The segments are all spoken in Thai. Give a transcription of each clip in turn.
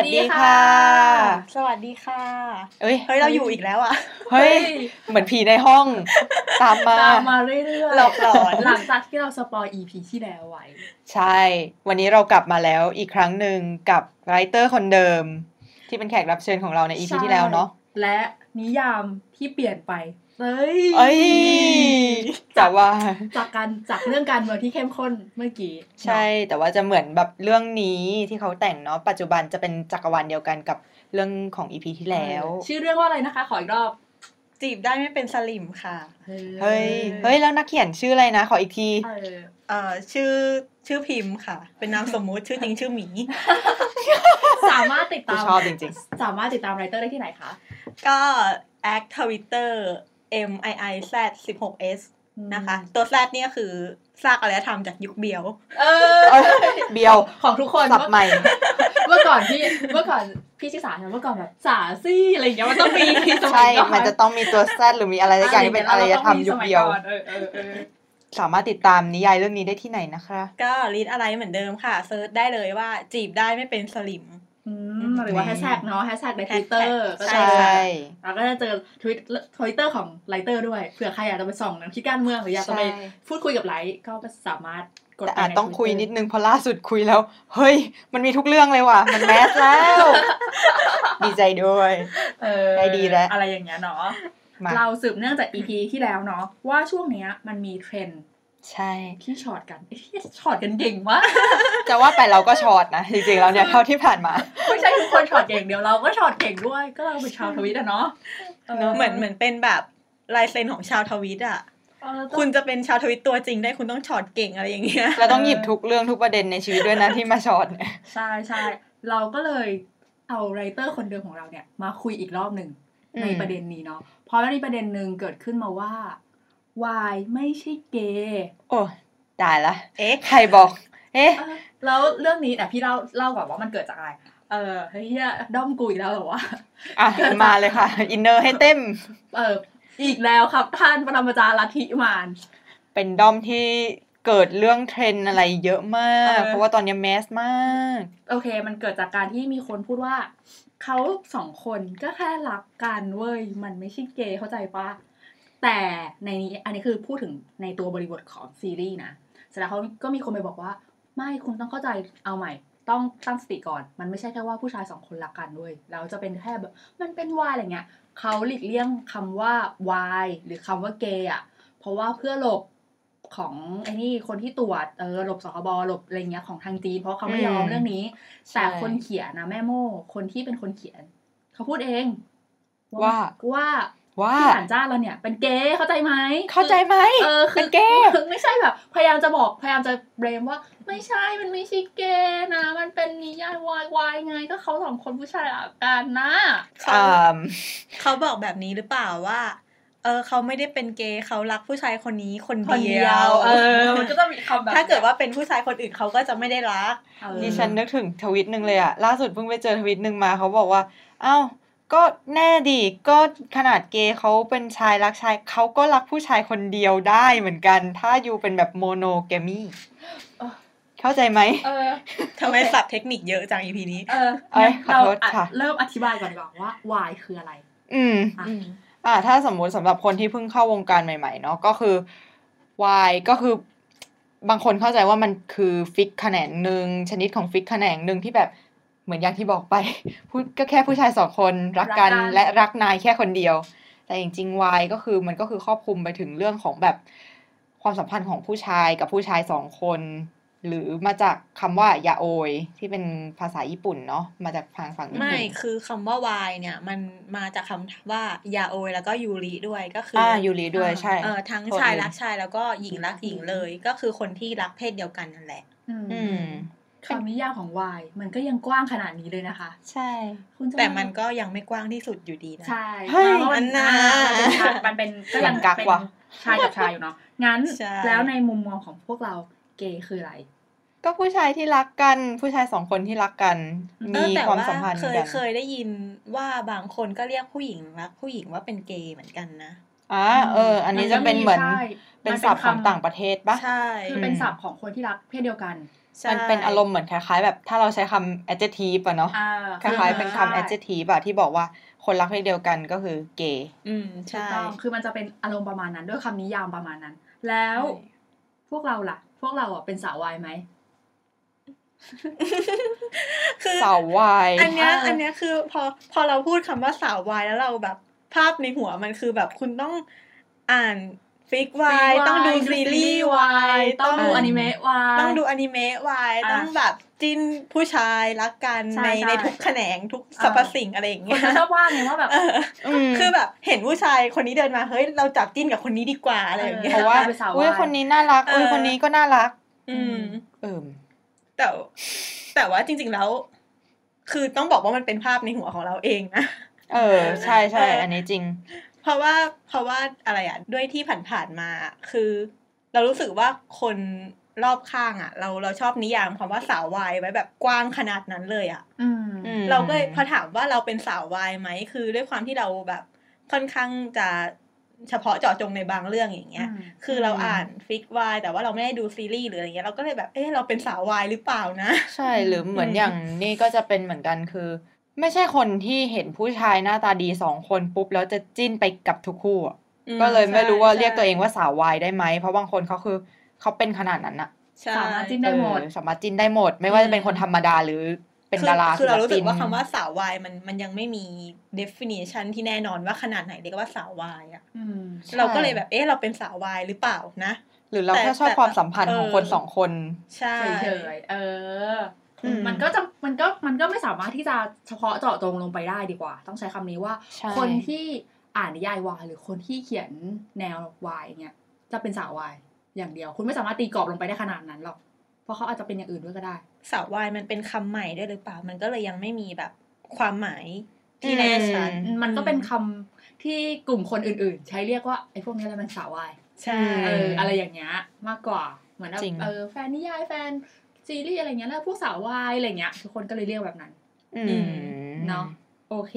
วัสดีค่ะ สวัสดีค่ะเอ้ยเฮ้ย เราอยู่อีกแล้วอะ เฮ้ย เหมือนผีในห้อง ตามมา ตามมาเรื่อยๆ หลอกหลอน หลังจากที่เรา spoil EP ที่แล้วไว้ ใช่ วันนี้เรากลับมาแล้วอีกครั้งหนึ่งกับ writer คนเดิม ที่เป็นแขกรับเชิญของเราใน EP ใช่ที่แล้วเนาะ และนิยามที่เปลี่ยนไป เฮ้ยเอ้ยแต่ว่าจากการจากเรื่องการเมืองที่เข้มข้นเมื่อกี้ ใช่ แต่ว่าจะเหมือนแบบเรื่องนี้ที่เขาแต่งเนาะปัจจุบันจะเป็นจักรวาลเดียวกันกับเรื่องของ EP ที่แล้ว ชื่อเรื่องว่าอะไรนะคะ ขออีกรอบ จีบได้ไม่เป็นสลิมค่ะ เฮ้ย เฮ้ย แล้วนักเขียนชื่ออะไรนะ ขออีกทีเออเอ่อชื่อชื่อพิมพ์ค่ะ เป็นนามสมมุติชื่อจริงชื่อหมี สามารถติดตามกูชอบจริงสามารถติดตาม writer ได้ที่ไหนคะ ก็ acc ทวิตเตอร์ M I I Z 16 S นะคะ ตัว Z เนี่ยคือซากอารยธรรมจากยุคเบียว เออเอ้ยเบียวของทุกคนสับใหม่ เมื่อก่อนพี่เมื่อก่อนพี่ชิสาเนี่ยเมื่อก่อนแบบสาซี่อะไรอย่างเงี้ยมันต้องมีสมัใช่ยก่อมันจะต้องมีตัว Z หรือมีอะไรสักอย่างที่เป็นอารยธรรมยุคเบียวเออเออเออสามารถติดตามนิยายเรื่องนี้ได้ที่ไหนนะคะ ก็ readAwrite เหมือนเดิมค่ะ search ได้เลยว่าจีบได้ไม่เป็นสลิมอืม หรือว่าแฮชแท็กเนาะแฮชแท็กในทวิตเตอร์ใช่ใช่เราก็จะเจอทวิตทวิตเตอร์ของ writer ด้วยเผื่อใครอยากจะไปส่องหนังที่การเมืองหรืออยากจะไปใช่พูดคุยกับ write ก็สามารถกดแต่ไปอาจในต้องคุย Twitter นิดนึงเพราะล่าสุดคุยแล้ว เฮ้ย มันมีทุกเรื่องเลยว่ะ มัน mass แล้ว ดีใจด้วยเออได้ดีแล้ว อะไรอย่างเงี้ยเนาะมาเราสืบเนื่องจาก EP ที่แล้วเนาะว่าช่วงเนี้ยมันมีเทรนด์ ใช่ที่ช็อตกันเอ้ยช็อตกันเก่งมากจะว่าไปเราก็ฉอดนะจริงๆแล้วเนี่ยเท่าที่ผ่านมาไม่ใช่ทุกคนฉอดเก่งเดียวเราก็ฉอดเก่งด้วย ก็เราเป็นชาวทวิตอะเนาะเหมือนเหมือนเป็นแบบลายเซ็นของชาวทวิตอะเออคุณจะเป็นชาวทวิตตัวจริงได้คุณต้องฉอดเก่งอะไรอย่างเงี้ยเราต้องหยิบทุกเรื่องทุกประเด็นในชีวิตด้วยนะที่มาฉอดเนี่ยใช่ใช่เราก็เลยเอา writer คนเดิมของเราเนี่ยมาคุยอีกรอบหนึ่งในประเด็นนี้เนาะเพราะว่ามีประเด็นหนึ่งเกิดขึ้นมาว่า วายไม่ใช่เกย์โอ้ตายละเอ๊ะใครบอก เอ๊ะเออแล้วเรื่องนี้แต่พี่เล่าเล่าก่อนว่ามันเกิดจากอะไร เออเฮ้ยด้อมกูอีกแล้วเหรอวะอะมาเลยค่ะ inner ให้เต็ม เอออีกแล้วครับท่านปรมาจารย์ลัทธิมารเป็นด้อมที่เกิดเรื่องเทรนด์อะไรเยอะมากเออเพราะว่าตอนนี้ mass มาก โอเค มันเกิดจากการที่มีคนพูดว่า เขาสองคนก็แค่รักกันเว้ย มันไม่ใช่เกย์เข้าใจปะ แต่ในนี้อันนี้คือพูดถึงในตัวบริบทของซีรีส์นะเสร็จแล้วเขาก็มีคนไปบอกว่า ไม่คุณต้องเข้าใจเอาใหม่ ต้องตั้งสติก่อน มันไม่ใช่แค่ว่าผู้ชายสองคนรักกันเว้ยแล้วจะเป็นแค่แบบมันเป็นวายอะไรเงี้ยเขาหลีกเลี่ยงคำว่าวายหรือคำว่าเกย์อะเพราะว่าเพื่อหลบของไอ้นี่คนที่ตรวจเออหลบสคบหลบอะไรเงี้ยของทางจีนเพราะเขาไม่ยอมอืมเรื่องนี้ใช่แต่คนเขียนนะแม่โม่คนที่เป็นคนเขียน เขาพูดเอง ว่าว่า ว่าที่หลานจ้าเราเนี่ยเป็นเกย์เข้าใจไหมเข้าใจไหมเออคืเป็อนเกย์คือไม่ใช่แบบพยายามจะบอกพยายามจะเบรมว่า ไม่ใช่มันไม่ใช่เกย์นะ มันเป็นนิยายวายวายไงก็เขาสองคนผู้ชายรักกันนะเขาอ่าเขาบอกแบบนี้หรือเปล่าว่าเออเขาไม่ได้เป็นเกย์เขารักผู้ชายคนนี้คนคนเดีเดียยววเออมันก็จะมีคำแบบถ้าเกิดว่าเป็นผู้ชายคนอื่นเขาก็จะไม่ได้รักเออดิฉันนึกถึงทวิตหนึ่งเลยอะล่าสุดเพิ่งไปเจอทวิตหนึ่งมาเขาบอกว่า เอ้า ก็แน่ดิ ก็ขนาดเกย์เขาเป็นชายรักชายเขาก็รักผู้ชายคนเดียวได้เหมือนกัน ถ้าอยู่เป็นแบบโมโนแกมีเข้าใจไหมเออทำไมสับเทคนิคเยอะจังอีพีนี้ เออเอ้ยขอเราโทษค่ะ เริ่มอธิบายก่อนดีกว่าว่า why คืออะไร อืมอะอ่าถ้าสมมุติสำหรับคนที่เพิ่งเข้าวงการใหม่ๆเนาะก็คือ Y ก็คือบางคนเข้าใจว่ามันคือฟิกแขนงหนึ่งชนิดของฟิกแขนงหนึ่งที่แบบ เหมือนอย่างที่บอกไปพูดก็แค่ผู้ชายสองคนรักกันรักกันและรักนายแค่คนเดียว แต่จริงๆ Y ก็คือมันก็คือครอบคลุมไปถึงเรื่องของแบบความสัมพันธ์ของผู้ชายกับผู้ชายสองคน หรือมาจากคำว่ายาโอยที่เป็นภาษาญี่ปุ่นเนาะมาจากทางฝั่งญี่ไม่ปุ่นคือคำว่าวายเนี่ย มันมาจากคำว่ายาโอยแล้วก็ยูริด้วยก็คืออ่าอ่ายูริด้วยใช่เออทั้งโทษชายลืมรักชายแล้วก็หญิงรักหญิงเลย ก็คือคนที่รักเพศเดียวกันนั่นแหละ อืมอืม คำนิยามของ why มันก็ยังกว้างขนาดนี้เลยนะคะ ใช่คุณจะแต่มันก็ยังไม่กว้างที่สุดอยู่ดีนะใช่เฮ้ยเพราะอัมันนน่ะมันเป็นมันเป็นก็ยังกักเป็นว่ะชายกับชายอยู่เนาะงั้นใช่แล้วในมุมมองของพวกเราเกย์คืออะไรก็ผู้ชายที่รักกันผู้ชายสองคนที่รักกันเอมีอแต่ความว่าสัมพันธ์เคยกันเคยได้ยินว่าบางคนก็เรียกผู้หญิงรักผู้หญิงว่าเป็นเกย์เหมือนกันนะอ่าเออ อันนี้จะเป็นเหมือนใช่เป็นมันเป็นศัพท์ของคำต่างประเทศปะใช่คือเป็นศัพท์ของคนที่รักเพศเดียวกันใช่ มันเป็นอารมณ์เหมือนคล้ายๆ แบบถ้าเราใช้คำ adjective อะเนาะอ่าคล้ายๆ เป็นคำ adjective อะที่บอกว่าคนรักเพศเดียวกันก็คือเกย์อืมถูกใช่ต้องคือมันจะเป็นอารมณ์ประมาณนั้น ด้วยคำนิยามประมาณนั้น แล้วพวกเราล่ะ พวกเราอะเป็นสาววายไหมคือสาววายอันเนี้ยเอออัอันเนี้ยคือพอพอเราพูดคำว่าสาววายแล้วเราแบบภาพในหัวมันคือแบบคุณต้องอ่าน ฟิกวายต้องดูซีรีส์วายต้องดูอนิเมะวายต้องดูอนิเมะวายอะต้องแบบจิ้นผู้ชายรักกันใช่ในใช่ในทุกแขนงทุกสรรพสิ่งอะไรอย่างคเงี้นยจะชอบว่าไงว่าแบบเอออืมคือแบบเห็นผู้ชายคนนี้เดินมาเฮ้ยเราจับจิ้นกับคนนี้ดีกว่าอะไรอย่างเงี้เพยราะว่าเป็นสาววายอุ้ยคนนี้น่ารักอุ้ยเออคนนี้ก็น่ารัก อืมเอิมแต่แต่ว่าจริง ๆแล้ว คือต้องบอกว่ามันเป็นภาพในหัวของเราเองนะเออใช่ใช่เอออัอันนี้จริง เพราะว่าเพราะว่าอะไรอะด้วยที่ผ่านๆมา คือ เรารู้สึกว่าคนรอบข้างอะ เราเราชอบนิยามคำว่าสาววายไว้แบบกว้างขนาดนั้นเลยอะอืมอืมเราก็เลยพอถามว่าเราเป็นสาววายไหมคือด้วยความที่เราแบบค่อนข้างจะเฉพาะเจาะจงในบางเรื่องอย่างเงี้ยอืมคือเราอ่านฟิกวายแต่ว่าเราไม่ได้ดูซีรีส์หรืออะไรเงี้ยเราก็เลยแบบ เอ๊ะเราเป็นสาววายหรือเปล่านะ ใช่หรือเหมือนอืมอย่างนี่ก็จะเป็นเหมือนกันคือ ไม่ใช่คนที่เห็นผู้ชายหน้าตาดีสองคนปุ๊บแล้วจะจิ้นไปกับทุกคู่อะอืมก็เลยไม่รู้ว่าใช่เรียกตัวเองว่าสาววายได้ไหม เพราะบางคนเขาคือเขาเป็นขนาดนั้นอะใช่สามารถจิ้นได้หมดเออสามารถจิ้นได้หมด ไม่ว่าจะเป็นคนธรรมดาหรือเป็นคือดาราคือเราศิลรู้สึปิกนว่าคำว่าสาววายมันมันยังไม่มี definition ที่แน่นอนว่าขนาดไหนเรียกว่าสาววายอะอืมใช่เราก็เลยแบบเอ๊ะเราเป็นสาววายหรือเปล่านะ หรือเราแต่แค่ชอบแต่ความสัมพันธ์ของเออคนสองคนใช่เฉยๆเอออ มมันก็จะมันก็มันก็ไม่สามารถที่จะเฉพาะเจาะจงลงไปได้ดีกว่า ต้องใช้คำนี้ว่าใช่คนที่อ่านนิยายวายหรือคนที่เขียนแนววายเนี่ยจะเป็นสาววายอย่างเดียว คุณไม่สามารถตีกรอบลงไปได้ขนาดนั้นหรอกเพราะเขาอาจจะเป็นอย่างอื่นด้วยก็ได้ สาววายมันเป็นคำใหม่ด้วยหรือเปล่า มันก็เลยยังไม่มีแบบความหมายที่แน่ชัดอืมมันก็เป็นคำที่กลุ่มคนอื่นๆ ใช้เรียกว่าไอ้พวกนี้แหละมันสาววายใช่เอออะไรอย่างเงี้ยมากกว่าเหมือนแบบจริงเออแฟนนิยายแฟน ซีรีส์อะไรเงี้ยแล้วพวกสาววายอะไรเงี้ยทุกคนก็เลยเรียกแบบนั้น อืมเนาะโอเค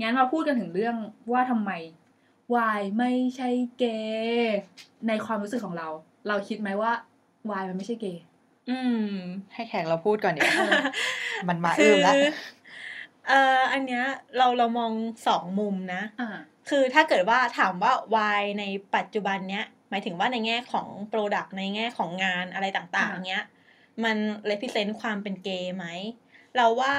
งั้นมาพูดกันถึงเรื่องว่าทำไมวายไม่ใช่เกย์ในความรู้สึกของเรา เราคิดไหมว่าวายมันไม่ใช่เกย์อืม ให้แขกเราพูดก่อนเดี๋ยวมันมาคือื้อมแล้วเอ่ออันเนี้ยเราเรามองสองมุมนะอ่า คือถ้าเกิดว่าถามว่าวายในปัจจุบันเนี้ยหมายถึงว่าในแง่ของ product ในแง่ของงานอะไรต่าง ๆ เนี้ย มัน represent ความเป็นเกย์ไหม เราว่า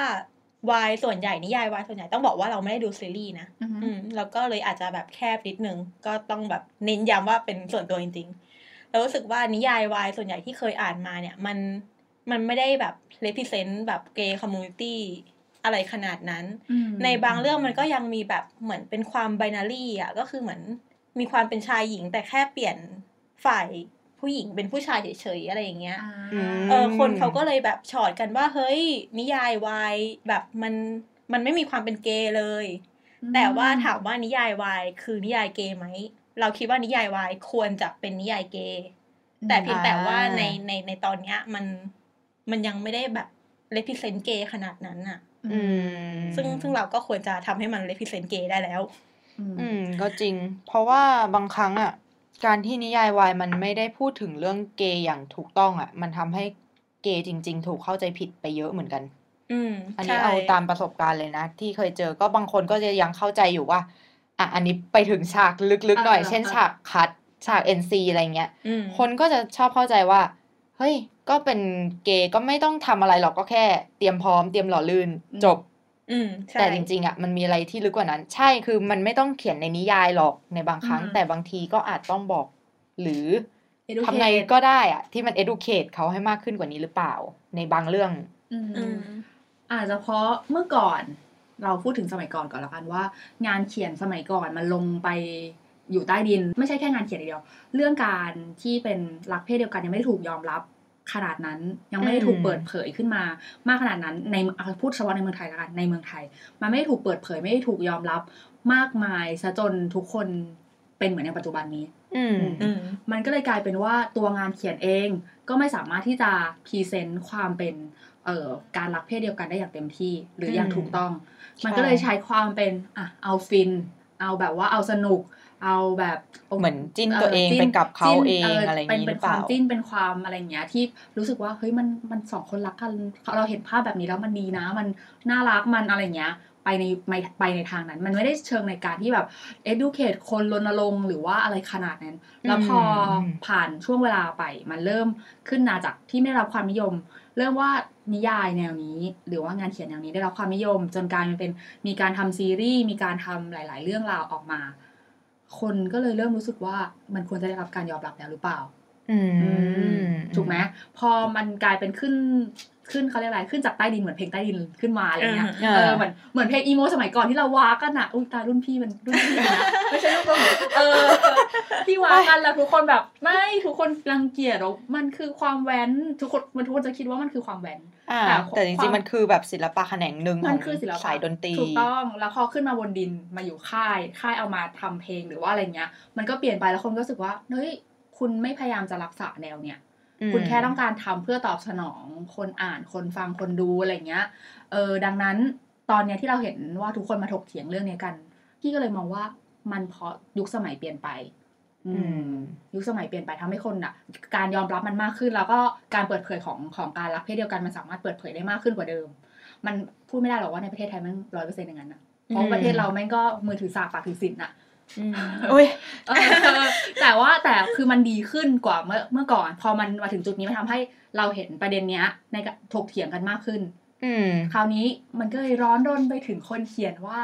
วายส่วนใหญ่นิยายวายส่วนใหญ่ต้องบอกว่าเราไม่ได้ดูซีรีส์นะอือฮึอืมแล้วก็เลยอาจจะแบบแคบนิดนึง ก็ต้องแบบเน้นย้ำว่าเป็นส่วนตัวจริงๆ เรารู้สึกว่านิยายวายส่วนใหญ่ที่เคยอ่านมาเนี่ย มันมันไม่ได้แบบ represent แบบเกย์คอมมูนิตี้อะไรขนาดนั้นอืมในบางเรื่องมันก็ยังมีแบบเหมือนเป็นความ binary อะ ก็คือเหมือนมีความเป็นชายหญิงแต่แค่เปลี่ยนฝ่าย ผู้หญิงเป็นผู้ชายเฉยๆอะไรอย่างเงี้ยอ่าอืมเออคนเขาก็เลยแบบฉอดกันว่าเฮ้ย นิยายวายแบบมันมันไม่มีความเป็นเกย์เลย แต่ว่าถามว่านิยายวายคือนิยายเกย์ไหมเราคิดว่านิยายวายควรจะเป็นนิยายเกย์แต่เพียงแต่ว่าอ่าในในในตอนเนี้ยมันมันยังไม่ได้แบบเลพิเซนเกย์ขนาดนั้นอะอืมซึ่งซึ่งเราก็ควรจะทำให้มันเลพิเซนเกย์ได้แล้ว อืมอืมก็จริง เพราะว่าบางครั้งอะ การที่นิยายวายมันไม่ได้พูดถึงเรื่องเกย์อย่างถูกต้องอะ มันทำให้เกย์จริง ๆ ถูกเข้าใจผิดไปเยอะเหมือนกัน อืมอันนี้ใช่เอาตามประสบการณ์เลยนะ ที่เคยเจอก็บางคนก็จะยังเข้าใจอยู่ว่า อะอันนี้ไปถึงฉากลึกๆหน่อยอ่าเช่นอ่าฉากคัดฉาก NC อะไรเงี้ยอืมคนก็จะชอบเข้าใจว่า เฮ้ย ก็เป็นเกย์ก็ไม่ต้องทำอะไรหรอกก็แค่ เตรียมพร้อมเตรียมหล่อลื่นจบอืมใช่ แต่จริงๆอะมันมีอะไรที่ลึกกว่านั้น ใช่คือมันไม่ต้องเขียนในนิยายหรอกในบางครั้งอืมแต่บางทีก็อาจต้องบอก หรือ Educate ทำไงก็ได้อะ ที่มัน educate เขาให้มากขึ้นกว่านี้หรือเปล่า ในบางเรื่องอืมอืมอาจจะเพราะเมื่อก่อน เราพูดถึงสมัยก่อนก่อนละกันว่า งานเขียนสมัยก่อนมันลงไปอยู่ใต้ดิน ไม่ใช่แค่งานเขียนอย่างเดียว เรื่องการที่เป็นรักเพศเดียวกันยังไม่ได้ถูกยอมรับ ขนาดนั้นยังไม่ได้ถูกอืมเปิดเผยขึ้นมา มากขนาดนั้นในเอาพูดเฉพาะในเมืองไทยละกันในเมืองไทย มันไม่ได้ถูกเปิดเผยไม่ได้ถูกยอมรับมากมายซะจนทุกคนเป็นเหมือนในปัจจุบันนี้ อืมอืมมันก็เลยกลายเป็นว่าตัวงานเขียนเองก็ไม่สามารถที่จะพรีเซนต์ความเป็นเอ่อการรักเพศเดียวกันได้อย่างเต็มที่หรืออย่างอืมถูกต้องใช่มันก็เลยใช้ความเป็นอะเอาฟิน เอาแบบว่าเอาสนุก เอาแบบเหมือนจิ้นตัวเองไปกับเขาจิ้นเองอะไรอย่างเป็นนี้หเป็รืนอคเปวามล่าจิ้นเป็นความอะไรอย่างเงี้ยที่รู้สึกว่าเฮ้ยมันมันสองคนรักกันเราเห็นภาพแบบนี้แล้วมันดีนะ มันน่ารักมันอะไรอย่างเงี้ยไปในไปไปในทางนั้น มันไม่ได้เชิงในการที่แบบ educate คนรณรงค์หรือว่าอะไรขนาดนั้น แล้วพออมผ่านช่วงเวลาไป มันเริ่มขึ้นมาจากที่ไม่ได้รับความนิยม เริ่มว่านิยายแนวนี้ หรือว่างานเขียนแนวนี้ได้รับความนิยม จนกลายเป็นมีการทำซีรีส์มีการทำหลาย ๆ เรื่องราวออกมา คนก็เลยเริ่มรู้สึกว่ามันควรจะได้รับการยอมรับแล้วหรือเปล่าอืมถูกไหมพอมันกลายเป็นขึ้น ขึ้นเขาเรียกอะไรขึ้นจากใต้ดินเหมือนเพลงใต้ดินขึ้นมาอะไรเงี้ยอ่าเออเหมือนเหมือนเพลงอีโมสมัยก่อนที่เราวากันอะอุ้ยตายรุ่นพี่มันรุ่นพี่นะไม่ใช่รุ่นเราเออที่วากันแล้วทุกคนแบบไม่ทุกคนรังเกียจหรอกมันคือความแว้นทุกคนมันทุกคนจะคิดว่ามันคือความแว้นอ่าแต่แต่จควาริงมๆมันคือแบบศิลปะแขนงหนึ่งขมัอนงคือศิลปะสายดนตรีถูกต้องแล้วพอขึ้นมาบนดินมาอยู่ค่ายค่ายเอามาทำเพลงหรือว่าอะไรเงี้ย มันก็เปลี่ยนไปแล้วคนก็รู้สึกว่าเฮ้ยคุณไม่พยายามจะรักษาแนวเนี้ยม คุณแค่ต้องการทำเพื่อตอบสนองคนอ่านคนฟังคนดูอะไรเงี้ยเออดังนั้นตอนเนี้ยที่เราเห็นว่าทุกคนมาถกเถียงเรื่องเนี้ยกันพี่ก็เลยมองว่ามันเพราะยุคสมัยเปลี่ยนไปอือืมมยุคสมัยเปลี่ยนไปทำให้คนอะ การยอมรับมันมากขึ้น แล้วก็การเปิดเผยของของการรักเพศเดียวกันมันสามารถเปิดเผยได้มากขึ้นกว่าเดิม มันพูดไม่ได้หรอกว่าในประเทศไทยมันร้อยเปอร์เซ็นต์อย่างนั้นนะเพราะอืมประเทศเราแม่งก็มือถือสากปากถือสินอะ อืมอุ้ยเออแต่ว่าแต่คือมันดีขึ้นกว่าเมื่อเมื่อก่อน พอมันมาถึงจุดนี้มันทำให้เราเห็นประเด็นเนี้ย ในการถกเถียงกันมากขึ้น อืมคราวนี้มันก็เลยร้อนรนไปถึงคนเขียนว่า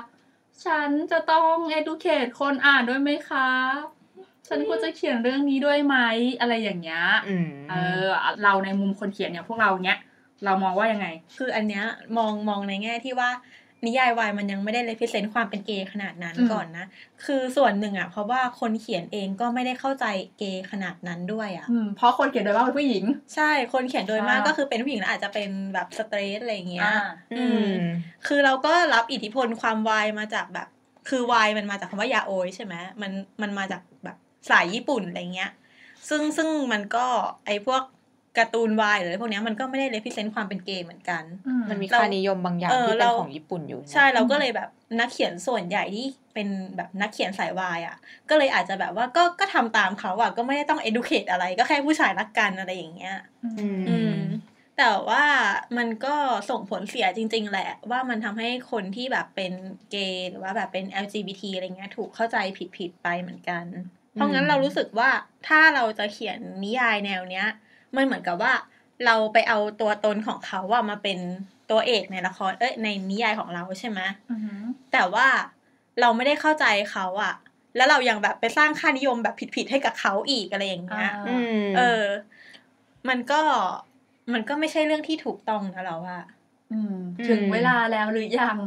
ฉันจะต้อง educate คนอ่านด้วยไหมคะ ฉันควรจะเขียนเรื่องนี้ด้วยไหมอะไรอย่างเงี้ยอืมเออ เราในมุมคนเขียนเนี่ยพวกเราเนี้ยเรามองว่ายังไง คืออันเนี้ยมองมองในแง่ที่ว่า นิยายวายมันยังไม่ได้เลพิเซนต์ความเป็นเกย์ขนาดนั้นอืมก่อนนะ คือส่วนหนึ่งอะ เพราะว่าคนเขียนเองก็ไม่ได้เข้าใจเกย์ขนาดนั้นด้วยอะอืมเพราะคนเขียนโดยมากเป็นผู้หญิง ใช่คนเขียนโดยมากอ่าก็คือเป็นผู้หญิงแล้วอาจจะเป็นแบบสเตรทอะไรอย่างเงี้ยอ่าอืม คือเราก็รับอิทธิพลความวายมาจากแบบ คือวายมันมาจากคำว่ายาโอยใช่ไหมมันมันมาจากแบบสายญี่ปุ่นอะไรเงี้ยซึ่งซึ่งมันก็ไอพวก การ์ตูนวายหรืออะไรพวกเนี้ยมันก็ไม่ได้เลพิเซนต์ความเป็นเกย์เหมือนกัน มันมีเราค่านิยมบางอย่างเออที่เป็นเราของญี่ปุ่นอยู่นะใช่เราก็เลยแบบนักเขียนส่วนใหญ่ที่เป็นแบบนักเขียนสายวายอะ ก็เลยอาจจะแบบว่าก็ก็ทำตามเขาอะก็ไม่ได้ต้อง educate อะไรก็แค่ผู้ชายรักกันอะไรอย่างเงี้ยอืมอืมแต่ว่ามันก็ส่งผลเสียจริง ๆ แหละ ว่ามันทำให้คนที่แบบเป็นเกย์หรือว่าแบบเป็น LGBT อะไรเงี้ยถูกเข้าใจผิดๆไปเหมือนกัน เพราะงั้นเรารู้สึกว่าถ้าเราจะเขียนนิยายแนวเนี้ย มันเหมือนกับว่า เราไปเอาตัวตนของเขาว่ามาเป็นตัวเอกในละคร เอ้ยในนิยายของเราใช่ไหมอือหือแต่ว่าเราไม่ได้เข้าใจเขาอะแล้วเรายังแบบไปสร้างค่านิยมแบบผิดๆให้กับเขาอีกอะไรอย่างเงี้ยอืมเออ มันก็มันก็ไม่ใช่เรื่องที่ถูกต้องนะเราว่าอืมถึงเวลาแล้วหรือยัง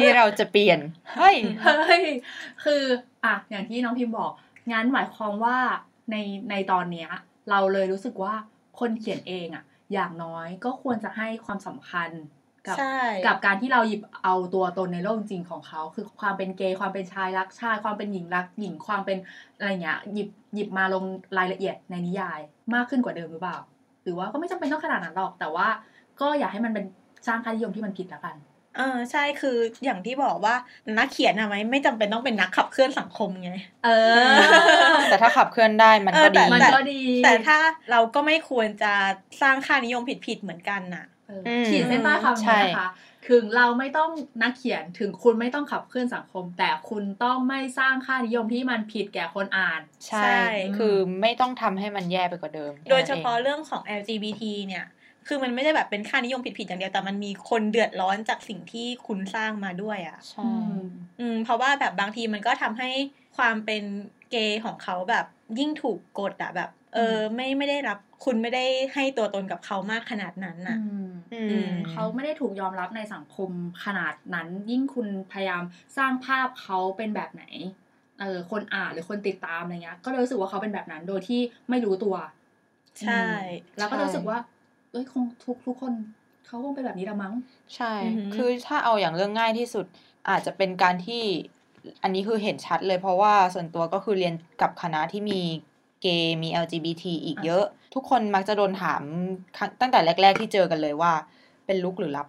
ที่เราจะเปลี่ยน เฮ้ย เฮ้ย คือ อะ อย่างที่น้องพิมพ์บอก งั้นหมายความว่าในในตอนเนี้ย เราเลยรู้สึกว่าคนเขียนเองอะอย่างน้อยก็ควรจะให้ความสำคัญกับใช่กับการที่เราหยิบเอาตัวตนในโลกจริงของเขา คือความเป็นเกย์ความเป็นชายรักชาย ความเป็นหญิงรักหญิงความเป็นอะไรเงี้ยหยิบหยิบมาลงรายละเอียดในนิยายมากขึ้นกว่าเดิมหรือเปล่า หรือว่าก็ไม่จำเป็นต้องขนาดนั้นหรอก แต่ว่าก็อย่าให้มันเป็นสร้างค่านิยมที่มันผิดละกัน เออใช่คืออย่างที่บอกว่านักเขียนอะไหมไม่จำเป็นต้องเป็นนักขับเคลื่อนสังคมไงเออ แต่ถ้าขับเคลื่อนได้มันเอก็อแต่ดีมันก็ดี แต่ถ้าเราก็ไม่ควรจะสร้างค่านิยมผิดๆเหมือนกันน่ะเอออืมขีดเส้นใต้คำใช่นี้นะคะถึงเราไม่ต้องนักเขียนถึงคุณไม่ต้องขับเคลื่อนสังคม แต่คุณต้องไม่สร้างค่านิยมที่มันผิดแก่คนอ่าน ใช่ใช่คือไม่ต้องทำให้มันแย่ไปกว่าเดิม โดยเฉพาะแค่นั้นเรื่องของ LGBT เนี่ย คือมันไม่ได้แบบเป็นค่านิยมผิดๆอย่างเดียวแต่มันมีคนเดือดร้อนจากสิ่งที่คุณสร้างมาด้วยอะ่ะเองใช่อืมเพราะว่าแบบบางทีมันก็ทำให้ความเป็นเกย์ของเขาแบบยิ่งถูกกดอะแบบ เออไม่ไม่ได้รับคุณไม่ได้ให้ตัวตนกับเขามากขนาดนั้นน่ะอือืมมเขาไม่ได้ถูกยอมรับในสังคมขนาดนั้น ยิ่งคุณพยายามสร้างภาพเขาเป็นแบบไหนเออคนอ่านหรือคนติดตามอะไรเงี้ย ก็เลยรู้สึกว่าเขาเป็นแบบนั้นโดยที่ไม่รู้ตัว ใช่อืมแล้วก็รู้สึกว่า เอ้ยคงทุกทุกคนเขาคงเป็นแบบนี้ละมั้ง ใช่อือหือคือถ้าเอาอย่างเรื่องง่ายที่สุดอาจจะเป็นการที่อันนี้คือเห็นชัดเลยเพราะว่าส่วนตัวก็คือเรียนกับคณะที่มีเกย์มี LGBT อีกเยอะ ทุกคนมักจะโดนถามครั้งตั้งแต่แรก ๆ ที่เจอกันเลยว่า เป็นลุกหรือรับ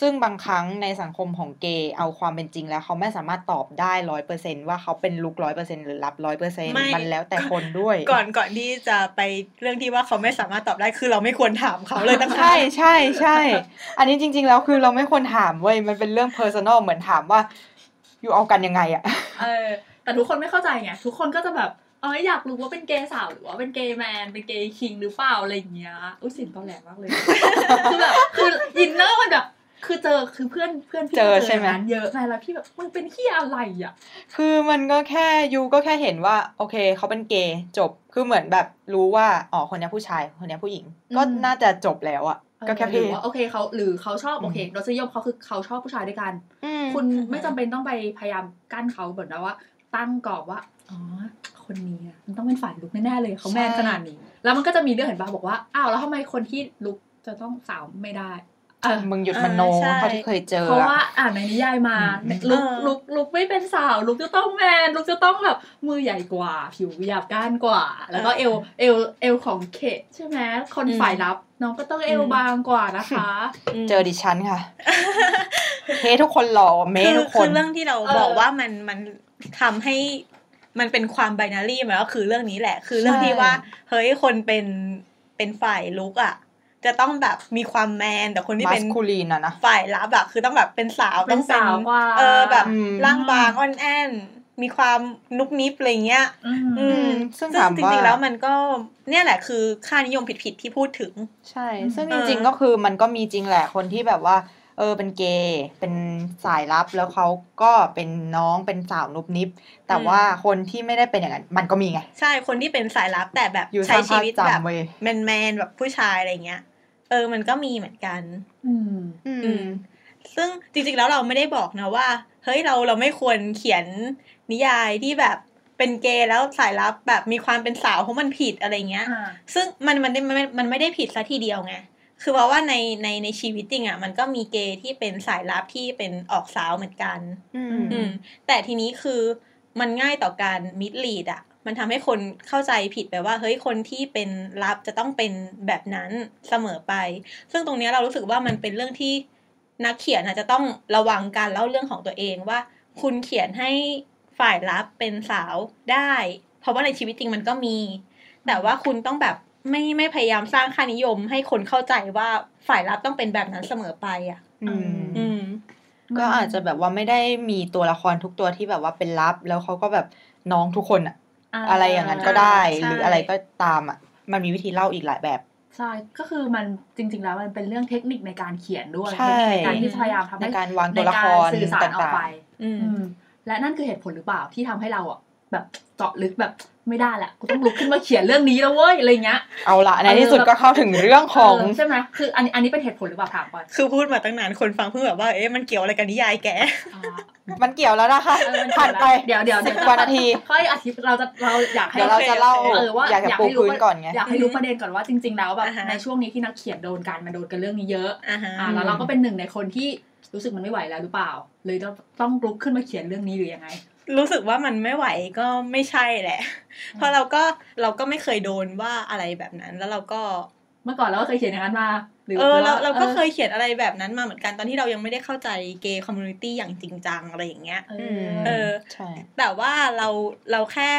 ซึ่งบางครั้งในสังคมของเกย์เอาความเป็นจริงแล้วเขาไม่สามารถตอบได้ร้อยเปอร์เซนว่าเขาเป็นลุกร้อยเปอร์เซนหรือรับร้อยเปอร์เซ็นไม่มันแล้วแต่คนด้วย ก่อนก่อนที่จะไปเรื่องที่ว่าเขาไม่สามารถตอบได้คือเราไม่ควรถามเขาเลยตั้งใช่ใช่ใช่อันนี้จริง ๆ แล้วคือเราไม่ควรถามเว้ยมันเป็นเรื่อง personal เหมือนถามว่าอยู่เอากันยังไงอะเออแต่ทุกคนไม่เข้าใจไงทุกคนก็จะแบบเอออยากรู้ว่าเป็นเกย์สาวหรือว่าเป็นเกย์แมนเป็นเกย์คิงหรือเปล่าอะไรอย่างเงี้ยอุ้ยเสินตอนแหลกมากเลยคือแบบคืออินเนอร์มันแบบ คือเจอคือเพื่อนเพื่อนพี่เจอก็ใช่ไหมย่างนั้นเยอะไงแล้วพี่แบบมึงเป็นที่อะไรอะ คือมันก็แค่ยูก็แค่เห็นว่า โอเคเขาเป็นเกย์จบคือเหมือนแบบรู้ว่าอ๋อคนนี้ผู้ชายคนนี้ผู้หญิง ก็อืมน่าจะจบแล้วอะก็แค่หเพรือศว่าโอเคเขาหรือเขาชอบโอเคอืมรสนิยมเขาคือเขาชอบผู้ชายด้วยกันอืมคุณไม่จำเป็นต้องไปพยายามกั้นเขาเหมือนว่า ตั้งกรอบว่าอ๋อคนนี้อะมันต้องเป็นฝ่ายลุกแน่ๆเลยเขาแมนขนาดนี้ แล้วมันก็จะมีเรื่องเห็นป่ะบอกว่าอ้าวแล้วทำไมคนที่ลุกจะต้องสาวไม่ได้เออ มึงหยุดมโนเออใช่เท่าที่เคยเจอ เพราะอะว่าอ่านในนิยายมาอืมลุกเออลุกลุกไม่เป็นสาว ลุกจะต้องแมน ลุกจะต้องแบบมือใหญ่กว่า ผิวหยาบก้านกว่า แล้วก็เอวเอวเอวของเคทใช่ไหมคนฝ่ายรับ น้องก็ต้องเอวบางกว่านะคะมเจอดิฉันค่ะเททุกคนหล่อเมคือทุกคคืนอเรื่องที่เราเออบอกว่ามันมันทำให้มันเป็นความไบนารีมันก็คือเรื่องนี้แหละ คือเรื่องใช่ที่ว่า เฮ้ยคนเป็นเป็นฝ่ายลุกอะ จะต้องแบบมีความแมนแต่คนที่มัเป็สนคูลีนอะนะฝ่ายรับอะคือต้องแบบเป็นสาวเป็ต้นองเป็นสาวกว่าเออแบบอืมร่างบางอ่อนแอนมีความนุบนิบอะไรเงี้ย อืมอืมซึ่ซึ่งงถามจว่าริงๆแล้วมันก็เนี่ยแหละคือค่านิยมผิดๆที่พูดถึง ใช่ ซึ่งเอจอริงๆก็คือมันก็มีจริงแหละคนที่แบบว่า เออเป็นเกย์เป็นสายลับแล้วเขาก็เป็นน้องเป็นสาวนุบนิบ แต่ว่าคนที่ไม่ได้เป็นอย่างนั้นมันก็มีไง ใช่คนที่เป็นสายลับแต่แบบอยู่สใช้ร้างชีภาพวิตแบบจำเว้ยแมนๆแบบผู้ชายอะไรเงี้ย เออมันก็มีเหมือนกัน อืม อือืมมซึ่งจริงๆแล้วเราไม่ได้บอกนะว่า เฮ้ยเราเราไม่ควรเขียนนิยายที่แบบเป็นเกย์แล้วสายลับแบบมีความเป็นสาวเพราะมันผิดอะไรเงี้ยอ่าซึ่งมันมันมันมันมันไม่ได้ผิดซะทีเดียวไง คือเพราะว่าในในในชีวิตจริงอะมันก็มีเกย์ที่เป็นสายลับที่เป็นออกสาวเหมือนกัน อืมอืมแต่ทีนี้คือมันง่ายต่อการมิดลีดอะ มันทำให้คนเข้าใจผิดไปว่า เฮ้ยคนที่เป็นลับจะต้องเป็นแบบนั้นเสมอไป ซึ่งตรงเนี้ยเรารู้สึกว่ามันเป็นเรื่องที่นักเขียนอาจจะต้องระวังการเล่าเรื่องของตัวเองว่า คุณเขียนให้ฝ่ายลับเป็นสาวได้ เพราะว่าในชีวิตจริงมันก็มี แต่ว่าคุณต้องแบบไม่ไม่พยายามสร้างค่านิยมให้คนเข้าใจว่าฝ่ายลับต้องเป็นแบบนั้นเสมอไปอะ อืมอืมก็อาจจะแบบว่าไม่ได้มีตัวละครทุกตัวที่แบบว่าเป็นลับ แล้วเขาก็แบบน้องทุกคนอะ อะไรอย่างนั้นก็ได้ใช่หรืออะไรก็ตามอะมันมีวิธีเล่าอีกหลายแบบใช่ก็คือมันจริง ๆ แล้วมันเป็นเรื่องเทคนิคในการเขียนด้วยใช่เทคนิคในการที่จะพยายามทำในให้การวางตัวละครในกาสื่อสารออกไปต่างอืมอืมและนั่นคือเหตุผลหรือเปล่าที่ทำให้เราอะแบบเจาะลึกแบบไม่ได้แหละกูต้องลุกขึ้นมาเขียนเรื่องนี้แล้วเว้ยอะไรเงี้ยเอาละในที่สุดก็เข้าถึงเรื่องของเใช่ไหมคืออันนี้อันนี้เป็นเหตุผลหรือเปล่าถามก่อนคือพูดมาตั้งนานคนฟังเพิ่งแบบว่าเอ๊ะมันเกี่ยวอะไรกับนิยายแกอ่า มันเกี่ยวแล้วนะคะเออมันผ่านไปเดี๋ยวเดี๋ยวสิเดี๋บยวกว่านาทีค่อยอธิบเราจะเราอยากให้เดี๋ยวเราจะเล่าเออว่าอยากจะอยากปูให้รู้พื้นก่อนไงอยากให้รู้ประเด็นก่อนว่าจริง ๆ แล้วแบบอ่าฮะในช่วงนี้ที่นักเขียนโดนกันมันโดนกันเรื่องนี้เยอะอ่าฮะอ่าแล้วเราก็เป็นหนึ่งในคนที่รู้สึกมันไม่ไหวแล้วหรือเปล่า เลยต้องต้องลุกขึ้นมาเขียนเรื่องนี้หรือยังไงรู้สึกว่ามันไม่ไหวก็ไม่ใช่แหละ เพราะเราก็เราก็ไม่เคยโดนว่าอะไรแบบนั้น แล้วเราก็ เมื่อก่อนเราก็เคยเขียนอย่างนั้นมาหรือเออเราว่เราก็เคอยเขียนอะไรแบบนั้นมาเหมือนกันตอนที่เรายังไม่ได้เข้าใจ gay community อย่างจริงจังอะไรอย่างเงี้ยเออือมเออใช่แต่ว่าเราเราแค่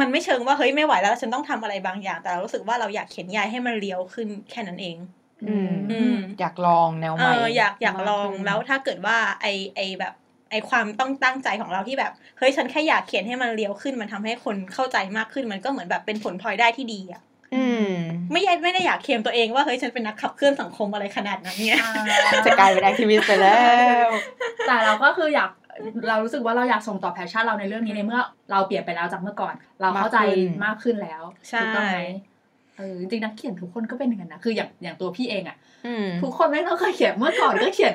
มันไม่เชิงว่าเฮ้ยไม่ไหวแล้วฉันต้องทำอะไรบางอย่าง แต่เรารู้สึกว่าเราอยากเขียนวายให้มัน real ขึ้นแค่นั้นเองอืมอืมอยากลองแนวใหเอม่ออยากอยากลองมขึ้นแล้วถ้าเกิดว่าไอไอแบบไอความต้องตั้งใจของเราที่แบบเฮ้ยฉันแค่อยากเขียนให้มัน real ขึ้น มันทำให้คนเข้าใจมากขึ้นมันก็เหมือนแบบเป็นผลพลอยได้ที่ดีอะอืม ไม่ได้ไม่ได้อยากเคลมตัวเองว่าเฮ้ยฉันเป็นนักขับเคลื่อนสังคมอะไรขนาดนั้นเนี่ยอ่าจะกลายเป็น activist ไปแล้ว แต่เราก็คืออยากเรารู้สึกว่าเราอยากส่งต่อ passion เราในเรื่องนี้ในเมื่อเราเปลี่ยนไปแล้วจากเมื่อก่อน เราเข้าใจมากขึ้นมากขึ้นแล้วใช่ถูกต้องไหมเออจริงๆนักเขียนทุกคนก็เป็นอย่างนั้นนะคืออย่างอย่างตัวพี่เองอะอืมทุกคนไม่ต้องเคยเขียนเมื่อก่อนก็เขียน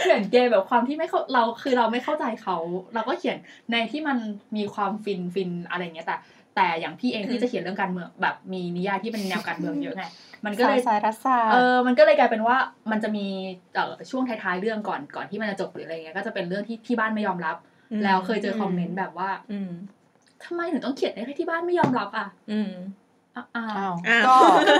เขียนเกย์แบบความที่ไม่เข้าเราคือเราไม่เข้าใจเขา เราก็เขียนในที่มันมีความฟินฟินอะไรเงี้ยแต่ แต่อย่างพี่เองที่จะเขียนเรื่องการเมืองแบบมีนิยายที่เป็นแนวการเมืองเยอะไงมันก็เลยสายรัฐศาสตร์เออมันก็เลยกลายเป็นว่ามันจะมีเอ่อช่วงท้ายๆเรื่องก่อนก่อนที่มันจะจบหรืออะไรเงี้ยก็จะเป็นเรื่องที่ที่บ้านไม่ยอมรับอืมแล้วเคยเจอ comment แบบว่า อืมทำไมถึงต้องเขียนได้แค่ที่บ้านไม่ยอมรับอะ อืมอะอะอ้าวอ้าวก็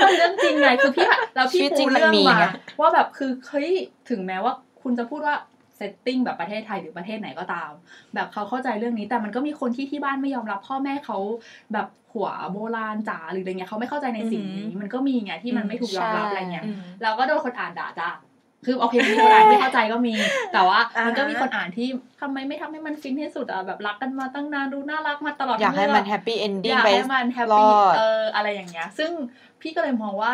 มันเรื่องจริงไงคือพี่แล้วพี่ชีวิตจริพูงดมันเรื่องมีมาไงว่าแบบคือเฮ้ยถึงแม้ว่าคุณจะพูดว่า setting แบบประเทศไทยหรือประเทศไหนก็ตาม แบบเขาเข้าใจเรื่องนี้แต่มันก็มีคนที่ที่บ้านไม่ยอมรับ พ่อแม่เขาแบบหัวโบราณจ๋าหรืออะไรเงี้ยเขาไม่เข้าใจในสิ่งนี้อืมมันก็มีไงที่มันไม่ถูกยอมรับใช่อะไรเงี้ยอืมเราก็โดนคนอ่านด่าจ้าคือโอเคมีคนอ่านที่เข้าใจก็มี แต่ว่าอ่าฮะมันก็มีคนอ่านที่ทำไมไม่ทำให้มันฟินที่สุดอะแบบรักกันมาตั้งนานดูน่ารักมาตลอดอยากให้เรื่งมันแฮปปี้เอนดิ้องยากไปให้มันแฮปรปี้อดเอออะไรอย่างเงี้ย ซึ่งพี่ก็เลยมองว่า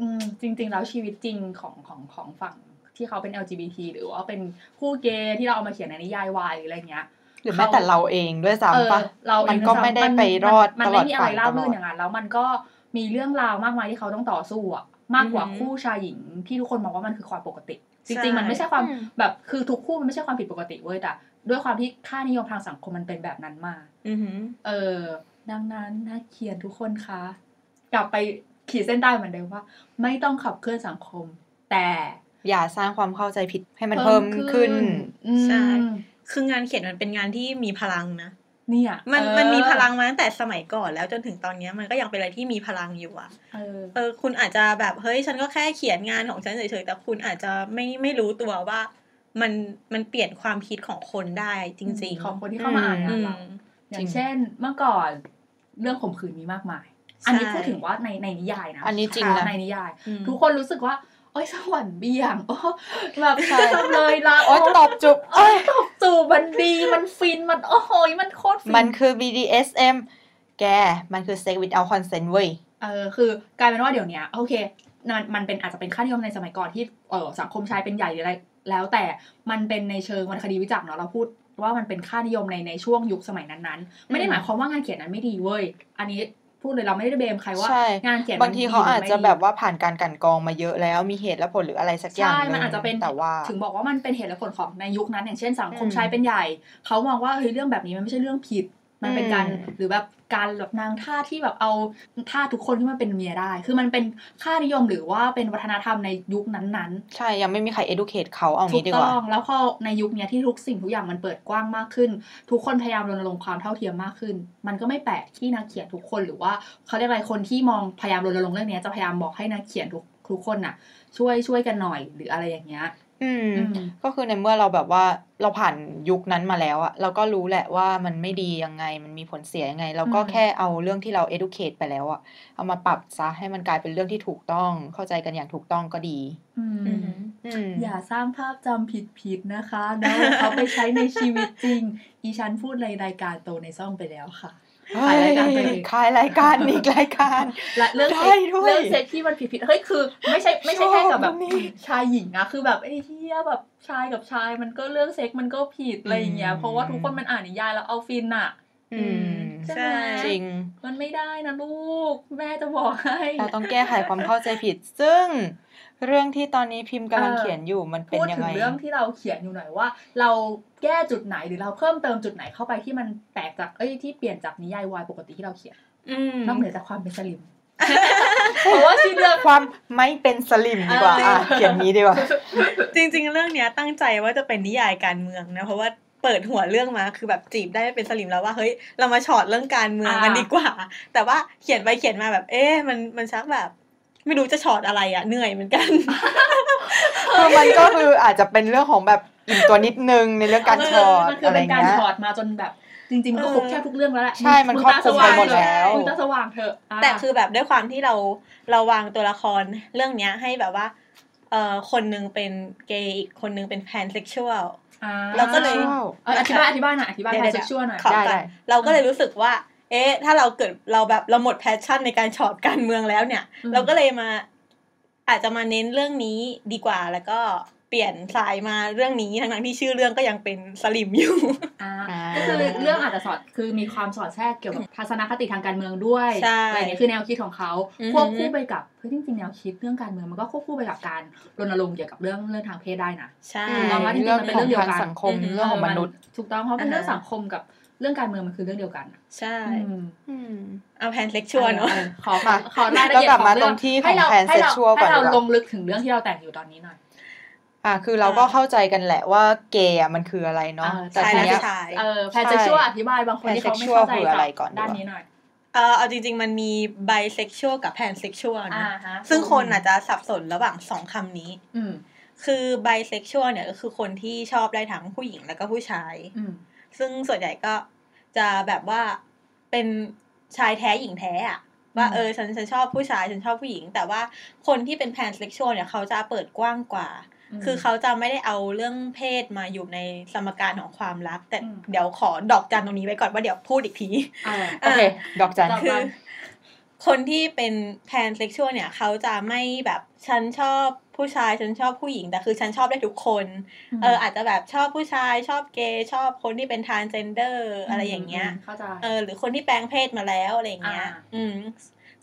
อืมจริง ๆ แล้วชีวิตจริงของของของฝั่ง ที่เขาเป็น LGBT หรือว่าเป็นคู่เกย์ที่เราเอามาเขียนในนิยายวายหรืออะไรเงี้ยหรือแม้แต่เราเองด้วยเออซ้ำปะเรามันเองก็ด้วยซ้ำไม่ได้นไปรอดมันตลไม่อดมีอะไรฝั่งราบตลรื่อนดอย่างนั้นแล้วมันก็มีเรื่องราวมากมายที่เขาต้องต่อสู้อะมากกว่าอือหือคู่ชายหญิงที่ทุกคนมองว่ามันคือความปกติจใช่ริงๆ มันไม่ใช่ความอืมแบบคือทุกคู่มันไม่ใช่ความผิดปกติเว้ยแต่ด้วยความที่ค่านิยมทางสังคมมันเป็นแบบนั้นมาอือหือเออ ดังนั้นนักเขียนทุกคนคะกลับไปขีดเส้นใต้เหมือนเดิมว่า ไม่ต้องขับเคลื่อนสังคม แต่ อย่าสร้างความเข้าใจผิดให้มันเพิ่มขึ้นอืมใช่คืองานเขียนมันเป็นงานที่มีพลังนะเนี่ยมันเออมันมีพลังมาตั้งแต่สมัยก่อนแล้วจนถึงตอนเนี้ยมันก็ยังเป็นอะไรที่มีพลังอยู่อะเออเออคุณอาจจะแบบเฮ้ยฉันก็แค่เขียนงานของฉันเฉยๆแต่คุณอาจจะไม่ไม่รู้ตัวว่า มันมันเปลี่ยนความคิดของคนได้จริง ๆ ของคนที่เข้ามาอ่านงานเราอืมอจริย่างงเช่นเมื่อก่อนเรื่องข่มขืนมีมากมายใช่อันนี้พูดถึงว่าในในนิยายนะอันนี้จริงนะในนิยายอืมทุกคนรู้สึกว่า โอ้ยสวรรค์เบี่ยงโอ้แบบใช่เลยละโอ๊ยตบจุบโอ้ยตบจูบมันดีมันฟินมันโอ้โหมันโคตรฟินมันคือ BDSM แก มันคือ sex without consent เว้ยเออคือกลายเป็นว่าเดี๋ยวเนี้ยโอเคมันมันเป็นอาจจะเป็นค่านิยมในสมัยก่อนที่เออสังคมชายเป็นใหญ่หรืออะไร แล้วแต่มันเป็นในเชิงวรรณคดีวิจักษ์เนาะเราพูดว่ามันเป็นค่านิยมในในช่วงยุคสมัยนั้นๆ ไม่ได้หมายความว่างานเขียนนั้นไม่ดีเว้ย อันนี้ พูดเลยเราไม่ได้เบมใครว่าใช่งานเขียนมันบางทีเขาอาจจะดีหรืไม่ดีแบบว่าผ่านการกลันกรองมาเยอะแล้วมีเหตุและผลหรืออะไรสักอย่างใช่หงมันอาจจะเป็นแต่ว่า ถึงบอกว่ามันเป็นเหตุและผลของในยุคนั้น อย่างเช่นสังคมอืมชายเป็นใหญ่เขามองว่าเฮ้ยเรื่องแบบนี้มันไม่ใช่เรื่องผิด มันเป็นการอืมหรือแบบการแบบนางท่าสที่แบบเอาท่าสทุกคนที่มาเป็นเมียได้ คือมันเป็นค่านิยมหรือว่าเป็นวัฒนธรรมในยุคนั้นๆ ใช่ยังไม่มีใคร educate เขาเอาถูงี้กดีกต้ว่าองแล้วพอในยุคเนี้ยที่ทุกสิ่งทุกอย่างมันเปิดกว้างมากขึ้น ทุกคนพยายามรณรงค์ความเท่าเทียมมากขึ้น มันก็ไม่แปลกที่นักเขียนทุกคนหรือว่าเขาเรียกอะไรคนที่มองพยายามรณรงค์เรื่องเนี้ยจะพยายามบอกให้นักเขียนทุกทุกคนน่ะ ช่วยช่วยกันหน่อยหรืออะไรอย่างเงี้ย อืมอืม ก็คือในเมื่อเราแบบว่าเราผ่านยุคนั้นมาแล้วอะเราก็รู้แหละว่ามันไม่ดียังไง มันมีผลเสียยังไง เราก็อืมแค่เอาเรื่องที่เรา educate ไปแล้วอะเอามาปรับซะให้มันกลายเป็นเรื่องที่ถูกต้อง เข้าใจกันอย่างถูกต้องก็ดีอืมอืมอืมอย่าสร้างภาพจำผิดๆนะคะแล้วเขาไปใช้ในชีวิตจริง อีฉันพูดในรายการโตในซ่องไปแล้วค่ะเฮ้ ขายรายการตัวเองขายรายการอีกรายการและเรื่องได้เซ็กด้วยเรื่องเซ็กที่มันผิดๆเฮ้ยคือ ไม่ใช่ไม่ใช่แค่กับแบบชอบตรงนี้ชายหญิงนะคือแบบไอ้เฮียแบบชายกับชายมันก็เรื่องเซ็กมันก็ผิดอะไรอย่างเงี้ยอืมเพราะว่าทุกคนมันอ่านนิยายแล้วเอาฟินอะอืมใช่ใช่ไหมจริง มันไม่ได้นะลูก แม่จะบอกให้ เราต้องแก้ไขความเข้าใจผิด ซึ่ง เรื่องที่ตอนนี้พิมพ์กำลังเออเขียนอยู่มันเป็นพูดยังถึงไงเรื่องที่เราเขียนอยู่หน่อยว่า เราแก้จุดไหนหรือเราเพิ่มเติมจุดไหนเข้าไปที่มันแตกจากเอ้ยที่เปลี่ยนจากนิยายวายปกติที่เราเขียนอืมนอกเหนือจากความเป็นสลิมเพราะว่าชื่อเรื่องความไม่เป็นสลิมดีกว่าเอออะเขียนนี้ดีกว่าจริง ๆ เรื่องเนี้ยตั้งใจว่าจะเป็นนิยายการเมืองนะเพราะว่าเปิดหัวเรื่องมาคือแบบจีบได้เป็นสลิมแล้วว่าเฮ้ยเรามาฉอดเรื่องการเมืองกันดีกว่า แต่ว่าเขียนไปเขียนมาแบบเอ๊ะมันมันชักแบบ ไม่รู้จะฉอดอะไรอะเหนื่อยเหมือนกันคือมันก็คืออาจจะเป็นเรื่องของแบบอิ่มตัวนิดนึงในเรื่องการช็อตมันคืออะไรเป็นการเงี้ยช็อตมาจนแบบจริงๆมันก็ครบเออแทบทุกเรื่องแล้วแหละใช่ มันครอบคลุมไปหมดแล้วมึงตาสว่างเถอะอะแต่คือแบบด้วยความที่เราเราวางตัวละครเรื่องเนี้ยให้แบบว่าเอ่อคนหนึงเป็นเกย์อีกคนหนึงเป็นแพนเซ็กชวลอ่าเราก็เลยเอออธิบายอธิบายหน่อยอธิบายเดี๋ยวไทยเดี๋เซ็ยวกชวลหน่อยขอได้ก่ได้อนเราก็เลยรู้สึกว่า เอ๊ะ ถ้าเราเกิดเราแบบเราหมดแพชชั่นในการช็อตการเมืองแล้วเนี่ยอืมเราก็เลยมาอาจจะมาเน้นเรื่องนี้ดีกว่าแล้วก็เปลี่ยนสายมาเรื่องนี้ทั้งๆที่ชื่อเรื่องก็ยังเป็นสลิมอยู่อ่าอ่าก็คือเรื่องอาจจะสอดคือมีความสอดแทรกเกี่ยวกับทัศนคติทางการเมืองด้วยใช่อะไรเนี่ยคือแนวคิดของเขาอือหือควบคู่ไปกับเฮ้ยจริงๆแนวคิดเรื่องการเมืองมันก็ควบคู่ไปกับการรณรงค์เกี่ยวกับเรื่องเรื่องทางเพศได้นะใช่อืมเราว่าจริงๆเรื่องมันเป็นขเรื่อองงเดียวทางกันสังคมอืมเรื่องของมนุษย์ถูกต้องเพราะเป็นเรื่องอ่าฮะสังคมกับ เรื่องการเมืองมันคือเรื่องเดียวกันอะใช่อืมอืมเอาแพนเซ็กชวลเนาะออขอขอมาขอรายละเอียดแล้วกลับของมาเรื่ตรงที่ของให้เรา pansexual ให้เราก่อนดีกว่าให้เราลงลึกถึงเรื่องที่เราแต่งอยู่ตอนนี้หน่อยอะคือเราก็เข้าใจกันแหละว่าเกย์อะมันคืออะไรเนาะเออแต่ชายทีและเนี้ยชายเออแพนเซ็กชวลอธิบายบางคนที่เขาไม่เข้าใจ pansexual คืออะไรก่อนดีกว่าด้านนี้หน่อยเออเอาจริง ๆ มันมี bisexual กับ pansexual อ่านะฮะซึ่งคนอาจจะสับสนระหว่างสองคำนี้อืมคือ bisexual เนี่ยก็คือคนที่ชอบได้ทั้งผู้หญิงแล้วก็ผู้ชายอืมซึ่งส่วนใหญ่ก็ จะแบบว่าเป็นชายแท้หญิงแท้อะว่าอืมเออฉันฉันชอบผู้ชายฉันชอบผู้หญิง แต่ว่าคนที่เป็น pansexual เนี่ยเขาจะเปิดกว้างกว่า คือเขาจะไม่ได้เอาเรื่องเพศมาอยู่ในสมการของความรัก แต่อืมเดี๋ยวขอดอกจันตรงนี้ไว้ก่อนว่าเดี๋ยวพูดอีกทีเออโอเคดอกจันดอกคือคนที่เป็น pansexual เนี่ย เขาจะไม่แบบฉันชอบ ผู้ชายฉันชอบผู้หญิงแต่คือฉันชอบได้ทุกคน เอออาจจะแบบชอบผู้ชายชอบเกย์ชอบคนที่เป็น transgender อะไรอย่างเงี้ยเข้าใจเออหรือคนที่แปลงเพศมาแล้วอะไรอย่างเงี้ยอ่าอืม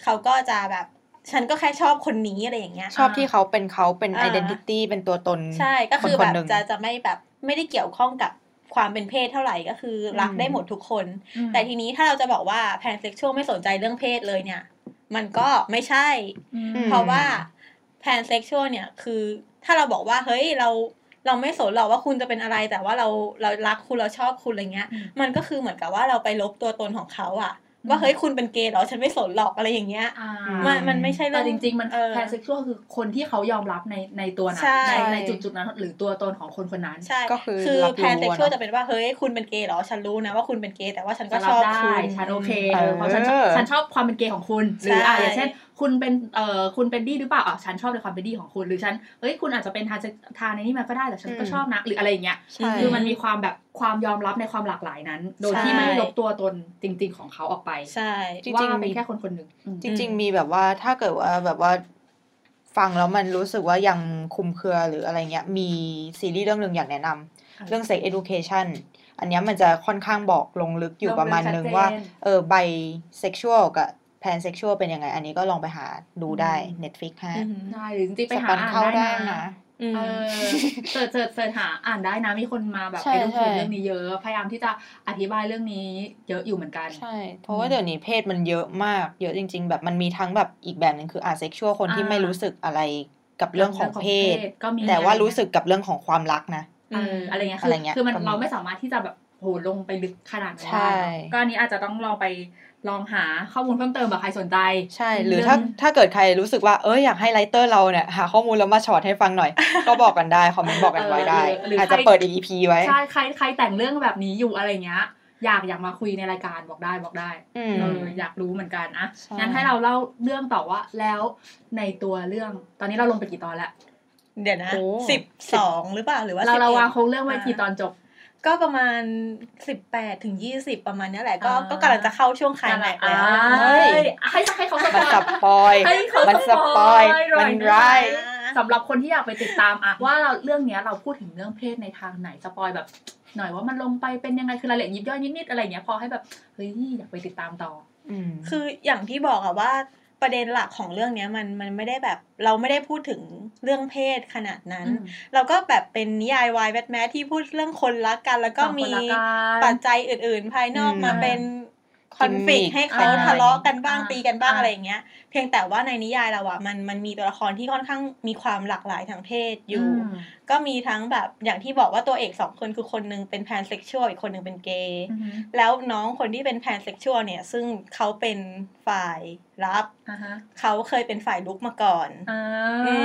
เขาก็จะแบบฉันก็แค่ชอบคนนี้อะไรอย่างเงี้ย ชอบที่เขาเป็นเขาเป็นอ่า identity เป็นตัวตน ใช่ก็คือแบบคนๆหนึ่งจะจะไม่แบบไม่ได้เกี่ยวข้องกับความเป็นเพศเท่าไหร่ก็คือรักอืมได้หมดทุกคนอืมแต่ทีนี้ถ้าเราจะบอกว่า pansexual ไม่สนใจเรื่องเพศเลยเนี่ย มันก็ไม่ใช่อืมเพราะว่า pansexual เนี่ยคือถ้าเราบอกว่าเฮ้ยเราเราไม่สนหรอกว่าคุณจะเป็นอะไรแต่ว่าเราเรารักคุณเราชอบคุณอะไรเงี้ยอืมมันก็คือเหมือนกับว่าเราไปลบตัวตนของเขาอะว่าเฮ้ยคุณเป็นเกย์เหรอฉันไม่สนหรอกอะไรอย่างเงี้ยอ่ามันมันไม่ใช่เรื่แต่จริง ๆ มันเออ pansexual คือคนที่เขายอมรับในในตัวนั้นใช่ในในจุดจุดๆนั้นหรือตัวตนของคนคนนั้นใช่ก็คือคือรับรู้แพนเซ็กชวลอะเนอะจะเป็นว่าเฮ้ยคุณเป็นเกย์เหรอฉันรู้นะว่าคุณเป็นเกย์แต่ว่าฉันก็ฉันชรัอบบได้คุณฉันโอเคเอเอออเพราะฉันชอบฉันชอบความเป็นเกย์ของคุณหรืออะใช่อย่างเช่น คุณเป็นเอ่อคุณเป็นดี้หรือเปล่าอะฉันชอบในความเป็นดี้ของคุณหรือฉันเอ้ยคุณอาจจะเป็นทานทานในนี่มาก็ได้แต่ฉันก็อืมชอบนะหรืออะไรอย่างเงี้ยใช่คือมันมีความแบบความยอมรับในความหลากหลายนั้น โดยที่ใช่ไม่ลบตัวตนจริง ๆ ของเขาออกไปใช่จริงๆว่าเป็มีนแค่คนคนหนึ่งอืมจริง ๆ มีแบบว่าถ้าเกิดว่าแบบว่าฟังแล้วมันรู้สึกว่ายังคลุมเครือหรืออะไรเงี้ย มีซีรีส์เรื่องหนึ่งอยากแนะนำเรื่อง sex education อันเนี้ยมันจะค่อนข้างบอกลงลึกอยู่ลงลึกประมาณนึงชัดเจนว่า เออ bisexual กับ pansexual เป็นยังไง อันนี้ก็ลองไปหาดูได้อืม Netflix ฮะอือหือใช่หรือจริงๆไปสหาปันอ่านเข้าได้ได้นะนะอืมเออ search search search หาอ่านได้นะมีคนมาแบบใช่เอดูใช่เรื่องนี้เยอะ พยายามที่จะอธิบายเรื่องนี้เยอะอยู่เหมือนกัน ใช่ เพราะว่าเดี๋ยวนี้เพศมันเยอะมาก เยอะจริง ๆ แบบมันมีทั้งแบบอีกแบบหนึ่งคือ asexual คนที่อ่าไม่รู้สึกอะไรกับเรื่องของเพศก็มีแต่ว่ารู้สึกกับเรื่องของความรักนะเอออะไรเงี้ยอะคืไรอเงี้ยคือมันก็มีเราไม่สามารถที่จะแบบโหลงไปลึกขนาดนั้นใช่ได้เนอะก็อันนี้อาจจะต้องลองไป ลองหาข้อมูลเพิ่มเติมแบบใครสนใจ ใช่ หรือเรื่องถ้าถ้าเกิดใครรู้สึกว่าเอออยากให้ไลเตอร์เราเนี่ยหาข้อมูลแล้วมาช็อตให้ฟังหน่อย ก็บอกกันได้คอมเมนต์บอกกันไว้ได้เออหรืออาจจะใครเปิดอีก EP ไว้ ใช่ ใครใครแต่งเรื่องแบบนี้อยู่อะไรเงี้ยอยากอยากมาคุยในรายการบอกได้บอกได้อืมเอออยากรู้เหมือนกันอะใช่งั้นให้เราเล่าเรื่องต่อว่าแล้วในตัวเรื่องตอนนี้เราลงไปกี่ตอนแล้วเดี๋ยวนะโอ้สิบสองหรือเปล่าหรือว่าเราเรา11วางโครงเรื่องไว้กี่ตอนจบ ก็ประมาณสิบแปดถึงยี่สิบประมาณเนี้ยแหละ ก็อ่าก็กำลังจะเข้าช่วงไคลายแม็กซ์แล้วเฮ้ยให้ให้เขาสมันปสอยปอยให้เขามันสปอยหน่มันได้ร้ายไหสำหรับคนที่อยากไปติดตามอะว่าเราเรื่องเนี้ยเราพูดถึงเรื่องเพศในทางไหนสปอยแบบ หน่อยว่ามันลงไปเป็นยังไงคือรายละเอียดยิบย่อยนิดๆอะไรเงี้ยพอให้แบบเฮ้ยอยากไปติดตามต่ออืมคืออย่างที่บอกอะว่า ประเด็นหลักของเรื่องเนี้ยมันมันไม่ได้แบบเราไม่ได้พูดถึงเรื่องเพศขนาดนั้นอืมเราก็แบบเป็นนิยายวายแบทแมที่พูดเรื่องคนรักกัน แล้วก็สองคนมีรักกันปัจจัยอื่น ๆ ภายนอกอืมมาเป็นคอนฟ lict Gimmick ให้เขาอ่าทะเลาะกันบ้างอ่าตีกันบ้างอ่าอะไรอย่างเงี้ย เพียงแต่ว่าในนิยายเราอะมันมันมีตัวละครที่ค่อนข้างมีความหลากหลายทางเพศอยู่ม ก็มีทั้งแบบอย่างที่บอกว่าตัวเอกสองคนคือคนหนึงเป็น pansexual อีกคนหนึ่งเป็นเกย์อือฮึแล้วน้องคนที่เป็น pansexual เนี่ย ซึ่งเขาเป็นฝ่ายรับอ่าฮะเขาเคยเป็นฝ่ายรุกมาก่อนอ่าอื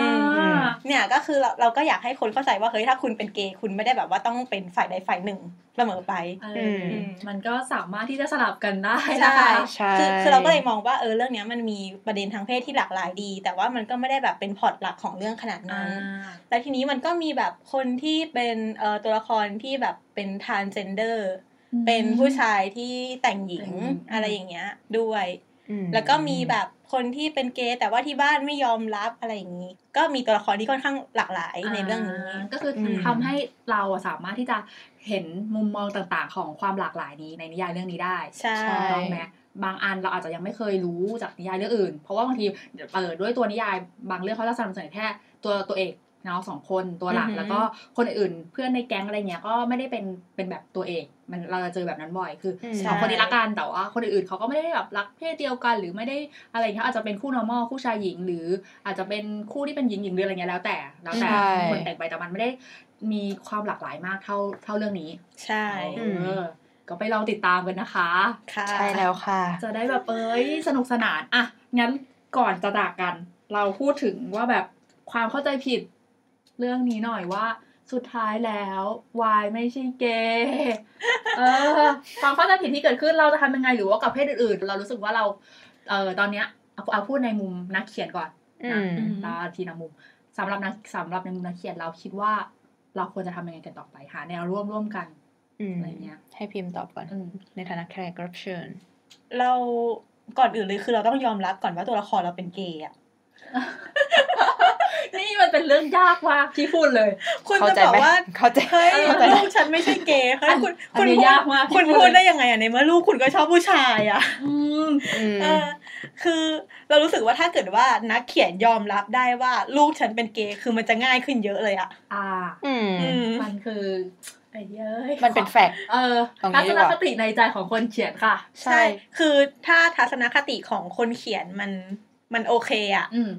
มเนี่ยก็คือเราเราก็อยากให้คนเข้าใจว่าเฮ้ยถ้าคุณเป็นเกย์คุณไม่ได้แบบว่าต้องเป็นฝ่ายใดฝ่ายหนึ่งเสมอไปเอออมมันก็สามารถที่จะสลับกันได้ใช่นะคะใช่คือคือเราก็เลยมองว่าเออเรื่องเนี้ยมันมีประเด็นทางเพศที่หลากหลายดี แต่ว่ามันก็ไม่ได้แบบเป็นพล็อตหลักของเรื่องขนาดอ่านั้น แล้วทีนี้มันก็มีแบบคนที่เป็นเอ่อตัวละครที่แบบเป็น transgender เป็นผู้ชายที่แต่งหญิงแต่งหญิงอะไรอย่างเงี้ยด้วยอืมแล้วก็มีแบบคนที่เป็นเกย์แต่ว่าที่บ้านไม่ยอมรับอะไรอย่างนี้ ก็มีตัวละครที่ค่อนข้างหลากหลายในเรื่องนี้าก็คืออมทำให้เราอะสามารถที่จะเห็นมุมมองต่างๆ ของความหลากหลายนี้ในนิยายเรื่องนี้ได้ใช่ใช่ถูกต้องไหมบางอันเราอาจจะยังไม่เคยรู้จากนิยายเรื่องอื่น เพราะว่าบางทีเออด้วยตัวนิยายบางเรื่องเขาจะสนับสนุนแค่ตัวตัวเอก เนาะสองคนตัวหลักอือหือแล้วก็คนอื่นเพื่อนในแก๊งอะไรเงี้ยก็ไม่ได้เป็นเป็นแบบตัวเอกมันเราจะเจอแบบนั้นบ่อยคืออมสองคนนี้รักกันแต่ว่าคนอื่นๆเขาก็ไม่ได้แบบรักเพศเดียวกันหรือไม่ได้อะไรเงี้ยอาจจะเป็นคู่ normal คู่ชายหญิง หรืออาจจะเป็นคู่ที่เป็นหญิงหญิงหรืออะไรเงี้ยแล้วแต่แล้วแต่ใช่คนแต่งไปแต่มันไม่ได้มีความหลากหลายมากเท่าเท่าเรื่องนี้ ใช่เออก็ไปลองติดตามกันนะคะค่ะใช่แล้วค่ะ จะได้แบบเอ้ยสนุกสนานอะงั้นก่อนจะจากกัน เราพูดถึงว่าแบบความเข้าใจผิด เรื่องนี้หน่อยว่าสุดท้ายแล้ววายไม่ใช่เกย์เออความเข้าใจผิดที่เกิดขึ้นเราจะทำยังไงหรือว่ากับเพศอื่นๆ เรารู้สึกว่าเราเออตอนเนี้ยเอาเอาพูดในมุมนักเขียนก่อนอืนะมตาทีละมุมสำหรับนักสำหรับในมุมนักเขียนเราคิดว่า เราควรจะทำยังไงกันต่อไปหาแนวร่วมร่วมกันอืมอะไรเงี้ยให้พิมพ์ตอบก่อนอืมในฐานะแขกรับเชิญเราก่อนอื่นเลยคือเราต้องยอมรับก่อนว่าตัวละครเราเป็นเกย์อะ นี่มันเป็นเรื่องยากมากที่พูดเลย คุณเข้าจะใจบอกไหมว่าเข้าใจเฮ้ยเข้าใจไหมลูกฉันไม่ใช่เกย์เฮ้ยอันคุณอันคุณนี้พูดยากมากที่คุณพูดพูดได้ยังไงอะในเมื่อลูกคุณก็ชอบผู้ชายอะอืมอืมเออคือเรารู้สึกว่าถ้าเกิดว่านักเขียนยอมรับได้ว่าลูกฉันเป็นเกย์คือมันจะง่ายขึ้นเยอะเลยอะ อ่า อืมอืมมันคือไอ้เย้ยมันเป็นแฟกต์เออตรงนี้ทัดีศกนว่าคติในใจของคนเขียนค่ะ ใช่ คือถ้าทัศนคติของคนเขียนมันมันโอเคอะอืม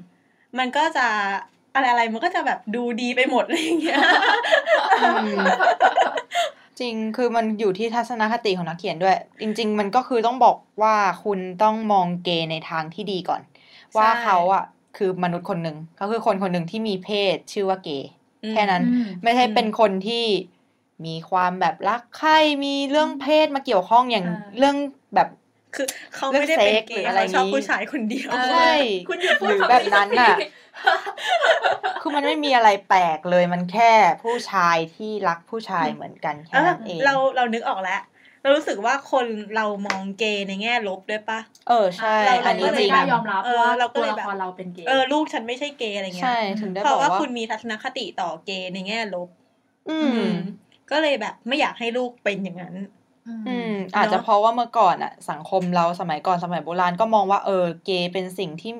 มันก็จะ อะไรอะไรมันก็จะแบบดูดีไปหมดอะไรอย่างเงี้ยอืมจริงคือมันอยู่ที่ทัศนคติของนักเขียนด้วย จริง ๆ มันก็คือต้องบอกว่าคุณต้องมองเกย์ในทางที่ดีก่อน ว่าเขาอะคือมนุษย์คนหนึ่งเขาคือคนคนหนึ่งที่มีเพศชื่อว่าเกย์แค่นั้นอืมไม่ใช่เป็นคนที่มีความแบบรักใครมีเรื่องเพศมาเกี่ยวข้องอย่างอ่าเรื่องแบบ คือเขาไม่ได้เป็นเกเรื่องเซ็กหรือย์อะไรเขาชอบนี้ผู้ชายคนเดียวเออใช่คุณหยุดพูดหรือคำแบบนั้นน่ะสักทีคือมันไม่มีอะไรแปลกเลยมันแค่ผู้ชายที่รักผู้ชายเหมือนกันแค่เออนั้นเองเราเรานึกออกแล้วเรารู้สึกว่าคนเรามองเกย์ในแง่ลบด้วยปะเออใช่เราอันนี้ก็เลจยริงกล้ายอมรับเออว่าเราก็ตัวเลยละแบบครเราเป็นเกย์ เออลูกฉันไม่ใช่เกย์อะไรเงี้ย ใช่ถึงได้เพบอราะกว่าว่าคุณมีทัศนคติต่อเกย์ในแง่ลบ อืม ก็เลยแบบไม่อยากให้ลูกเป็นอย่างนั้น อืมอาจจะเพราะว่าเมื่อก่อนอะสังคมเราสมัยก่อนสมัยโบราณก็มองว่าเออเกย์เป็นสิ่งที่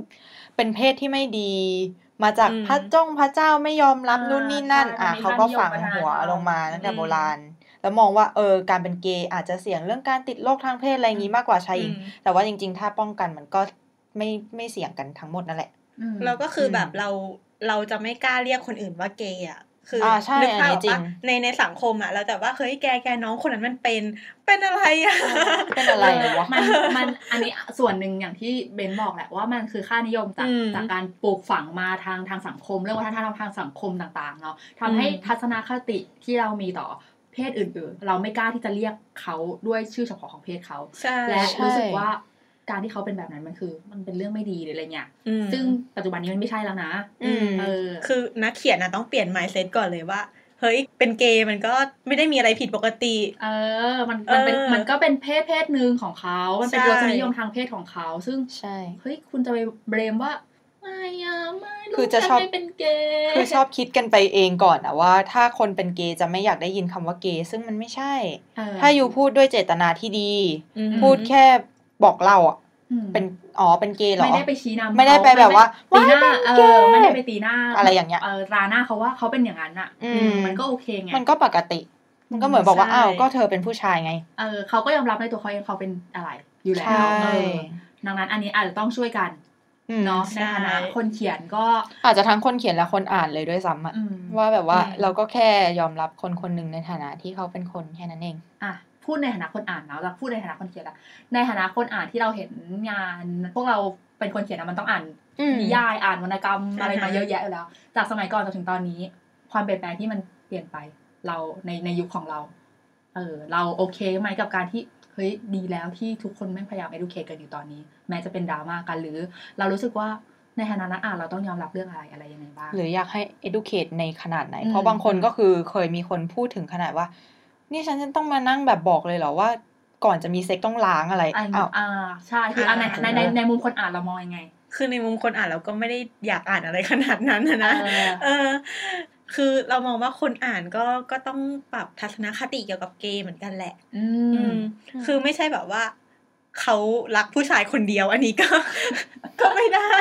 เป็นเพศที่ไม่ดี มาจากอืมพระจ้องพระเจ้าไม่ยอมรับอ่านู่นนี่นั่นใช่อะมันมีเขาก็ฝังค่านิยมหัวมานานลงมาตั้งแต่อืมโบราณ แล้วมองว่าเออการเป็นเกย์อาจจะเสี่ยงเรื่องการติดโรคทางเพศอะไรอย่างนี้มากกว่าชายหญิงอืมแต่ว่าจริง ๆ ถ้าป้องกันมันก็ไม่ไม่เสี่ยงกันทั้งหมดนั่นแหละอืมเราก็คืออมแบบเราเราจะไม่กล้าเรียกคนอื่นว่าเกย์อะ คืออ่าใช่นึกภาพอันนี้จริว่างในในสังคมอะเราแต่ว่าเฮ้ยแกแกน้องคนนั้นมันเป็นเป็นอะไรอะเป็นอะไรวะมันมันอันนี้ส่วนหนึ่งอย่างที่เบนบอกแหละว่ามันคือค่านิยมจากอืมจากการปลูกฝังมาทางทางสังคม เรื่องวัฒนธรรมทางสังคมต่างๆเนาะทำให้อืมทัศนคติที่เรามีต่อเพศอื่นๆ เราไม่กล้าที่จะเรียกเขาด้วยชื่อเฉพาะของเพศเขาใช่และใช่รู้สึกว่า การที่เขาเป็นแบบนั้นมันคือ มันเป็นเรื่องไม่ดีหรืออะไรเงี้ยอืมซึ่งปัจจุบันนี้มันไม่ใช่แล้วนะอืมเออ คือนักเขียนอะต้องเปลี่ยน mindset ก่อนเลยว่าเฮ้ย เป็นเกย์มันก็ไม่ได้มีอะไรผิดปกติ เออ มันมันเป็นเออมันก็เป็นเพศเพศหนึ่งของเขา มันเป็นใช่รสนิยมทางเพศของเขา ซึ่งใช่ เฮ้ย คุณจะไปเบรมว่า ไม่อะไม่ลูกคือจะฉันชอบไม่เป็นเกย์คือชอบคิดกันไปเองก่อนอะว่า ถ้าคนเป็นเกย์จะไม่อยากได้ยินคำว่าเกย์ซึ่งมันไม่ใช่เออถ้าอยู่พูดด้วยเจตนาที่ดีอืมพูดแค่ บอกเราอะอืมเป็นอ๋อเป็นเกย์เหรอ ไม่ได้ไปชี้นำไม่ได้ไปเขแบบว่าตีหน้าว้ายเอเป็นเกย์อไม่ได้ไปตีหน้าอะไรอย่างเงี้ยเออราหน้าเขาว่าเขาเป็นอย่างนั้นอะอืมมันก็โอเคไงมันก็ปกติ มันก็เหมือนบอกว่าใช่อ้าวก็เธอเป็นผู้ชายไงเออเขาก็ยอมรับในตัวเขาเองเขาเป็นอะไร อยู่แล้ใช่วเออดังนั้นอันนี้อาจจะต้องช่วยกันอืมเนาะในใช่ฐานะคนเขียนก็ อาจจะทั้งคนเขียนและคนอ่านเลยด้วยซ้ำอะอืมว่าแบบว่าอืมเราก็แค่ยอมรับคนคนหนึ่งในฐานะที่เขาเป็นคนแค่นั้นเอง อะ พูดในฐานะคนอ่านนะเราพูดในฐานะคนเขียนละในฐานะคนอ่านที่เราเห็นงาน พวกเราเป็นคนเขียนนะมันต้องอ่านอืมนิยายอ่านวรรณกรรมอ่าฮะอะไรมาเยอะแยะอยู่แล้ว จากสมัยก่อนจนถึงตอนนี้ ความเปลี่ยนแปลงที่มันเปลี่ยนไปเราในในยุคของเรา เออเราโอเคไหมกับการที่เฮ้ยดีแล้วที่ทุกคนไม่งพยายาม educate กันอยู่ตอนนี้ แม้จะเป็นดราม่ากันหรือ เรารู้สึกว่าในฐานะนักอ่านเราต้องยอมรับเรื่องอะไรอะไรยังไงบ้าง หรืออยากให้ educate ในขนาดไหนอืมเพราะบางคนก็คือเคยมีคนพูดถึงขนาดว่า นี่ฉันจะต้องมานั่งแบบบอกเลยเหรอว่า ก่อนจะมีเซ็กต้องล้างอะไรอ่าอ้าวอ่าใช่คืออันในอ่าในในในมุมคนอ่านเรามองยังไง คือในมุมคนอ่านเราก็ไม่ได้อยากอ่านอะไรขนาดนั้นนะนะเออเออคือเรามองว่าคนอ่านก็ก็ต้องปรับทัศนคติเกี่ยวกับเกย์เหมือนกันแหละ อือืมมคือไม่ใช่แบบว่าเขารักผู้ชายคนเดียวอันนี้ก็ ก็ไม่ได้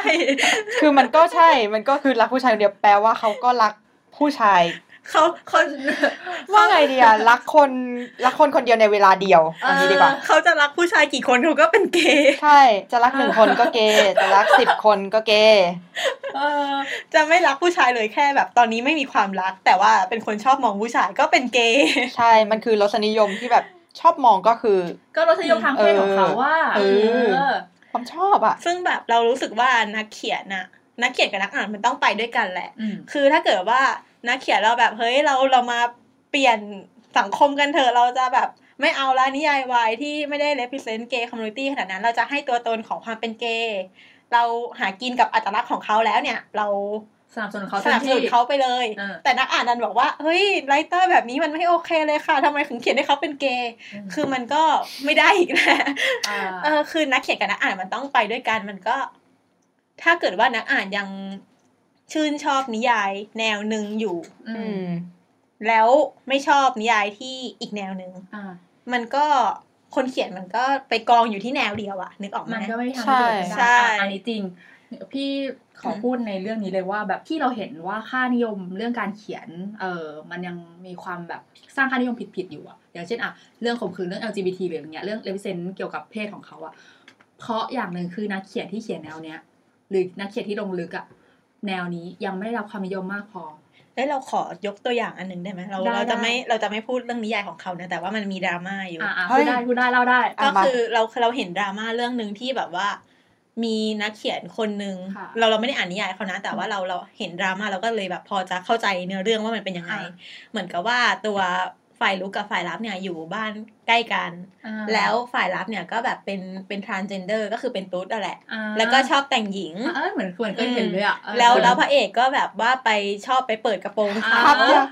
คือมันก็ใช่ มันก็คือรักผู้ชายคนเดียวแปลว่าเขาก็รักผู้ชาย เขาเขาว่าไงดีอะรักคนรักคนคนเดียวในเวลาเดียวเอันนี้ดีกว่าเขาจะรักผู้ชายกี่คนเขาก็เป็นเกย์ใช่จะรักหนึ่งคนก็เกย์จะรักสิบคนก็เกย์เออจะไม่รักผู้ชายเลยแค่แบบ ตอนนี้ไม่มีความรัก แต่ว่าเป็นคนชอบมองผู้ชายก็เป็นเกย์ใช่มันคือรสนิยมที่แบบชอบมองก็คือ ก็รสนิยมทางเพศของเขาว่าเออความชอบอะซึ่งแบบเรารู้สึกว่านักเขียนน่ะนักเขียนกับนักอ่านมันต้องไปด้วยกันแหละอืมคือถ้าเกิดว่า นักเขียนเราแบบเฮ้ยเราเรามาเปลี่ยนสังคมกันเถอะเราจะแบบไม่เอาละนิยายวายที่ไม่ได้ represent gay community ขนาดนั้น เราจะให้ตัวตนของความเป็นเกย์เราหากินกับอัตลักษณ์ของเขาแล้วเนี่ย เราสนับสนุนเขาสนับสนุนเขาไปเลยเออแต่นักอ่านดันบอกว่าเฮ้ยไรเตอร์แบบนี้มันไม่โอเคเลยค่ะทำไมถึงเขียนให้เขาเป็นเกย์คือมันก็ไม่ได้อีกแหละอ่าเออคือนักเขียนกับนักอ่านมันต้องไปด้วยกันมันก็ ถ้าเกิดว่านักอ่านยัง ชื่นชอบนิยายแนวหนึ่งอยู่ อือืมมแล้วไม่ชอบนิยายที่อีกแนวหนึ่งอ่ามันก็คนเขียนมันก็ไปกองอยู่ที่แนวเดียวอะนึกออกไหมมันก็ไม่ทำใช่ให้เกิดกันใช่ได้อะอันนี้จริง พี่ขอพูดในเรื่องนี้เลยว่า แบบที่เราเห็นว่าค่านิยมเรื่องการเขียน เออมันยังมีความแบบสร้างค่านิยมผิดๆอยู่อะอย่างเช่นอะเรื่องข่มขืนเรื่อง LGBT หรืออย่างเงี้ยเรื่อง represent เกี่ยวกับเพศของเขาอะเพราะอย่างหนึ่งคือนักเขียนที่เขียนแนวเนี้ย หรือนักเขียนที่ลงลึกอะ แนวนี้ยังไม่ได้รับความนิยมมากพอแล้วเราขอยกตัวอย่างอันหนึ่งได้ไหมเราได้เราจะได้ไม่เราจะไม่พูดเรื่องนิยายของเขานะแต่ว่ามันมีดราม่าอยู่อ่าอ่าเฮ้พูยดได้พูดได้เล่าได้อะก็มาคือเราเราเห็นดราม่าเรื่องหนึ่งที่แบบว่า มีนักเขียนคนหนึ่งค่ะเราเราไม่ได้อ่านนิยายเขานะ แต่ว่าเราเราเห็นดราม่าเราก็เลยแบบพอจะเข้าใจเนื้อเรื่องว่ามันเป็นยังไงอ่าเหมือนกับว่าตัว ฝ่ายลุกกับฝ่ายรับเนี่ยอยู่บ้านใกล้กันอ่าแล้วฝ่ายรับเนี่ยก็แบบเป็นเป็น transgender ก็คือเป็นตุ๊ดอะแหละอ่าแล้วก็ชอบแต่งหญิงอะเออเหมือนเหมือนเคยเห็นเลยอะเออแล้วแล้วพระเอกก็แบบว่าไปชอบไปเปิดกระโปรงเขาภาพยาก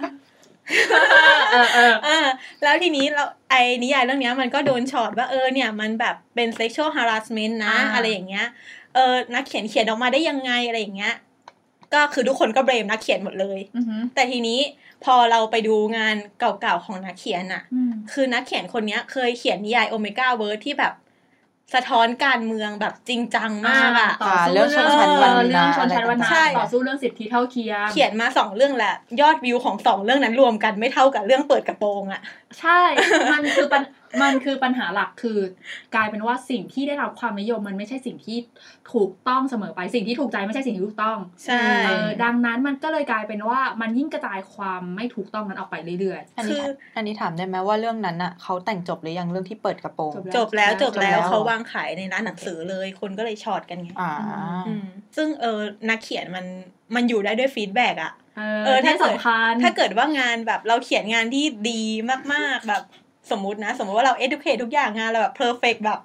เออเอออ่าแล้วทีนี้เราไอ้นิยายเรื่องเนี้ยมันก็โดนช็อตว่าเออเนี่ยมันแบบเป็น sexual harassment นะอ่าอะไรอย่างเงี้ยเออนักเขียนเขียนออกมาได้ยังไงอะไรอย่างเงี้ยก็คือทุกคนก็ blame นักเขียนหมดเลยอือหือแต่ทีนี้ พอเราไปดูงานเก่าๆของนักเขียนอะอืมคือนักเขียนคนเนี้ยเคยเขียนนิยาย omegaverse ที่แบบสะท้อนการเมืองแบบจริงจังมากอะต่อสู้เรื่องชนชั้นวรรณะเรื่องชนชั้นวรรณะใช่ต่อสู้เรื่องสิทธิเท่าเทียม เขียนมาสองเรื่องแหละ ยอดวิวของสองเรื่องนั้นรวมกันไม่เท่ากับเรื่องเปิดกระโปรงอะ ใช่ มันคือปัญมันคือปัญหาหลักคือกลายเป็นว่าสิ่งที่ได้รับความนิยมมันไม่ใช่สิ่งที่ถูกต้องเสมอไปสิ่งที่ถูกใจไม่ใช่สิ่งที่ถูกต้องใช่เออดังนั้นมันก็เลยกลายเป็นว่ามันยิ่งกระจายความไม่ถูกต้องนั้นออกไปเรื่อยอันนี้คืออันนี้ถามได้ไหมว่าเรื่องนั้นอะเขาแต่งจบหรือยังเรื่องที่เปิดกระโปรงจบจบแล้วจบแล้วจบแล้วเขาวางขายในร้านหนังสือเลยคนก็เลยช็อกกันไงอ่าอืมซึ่งเออนักเขียนมันมันอยู่ได้ด้วย feedback อะๆ เอเอออถ้าที่เกิดสำคัญถ้าเกิดว่างานแบบเราเขียนงานที่ดีมากๆแบบสมมุตินะ สมมติว่าเรา educate ทุกอย่างงานเราแบบ perfect แบบ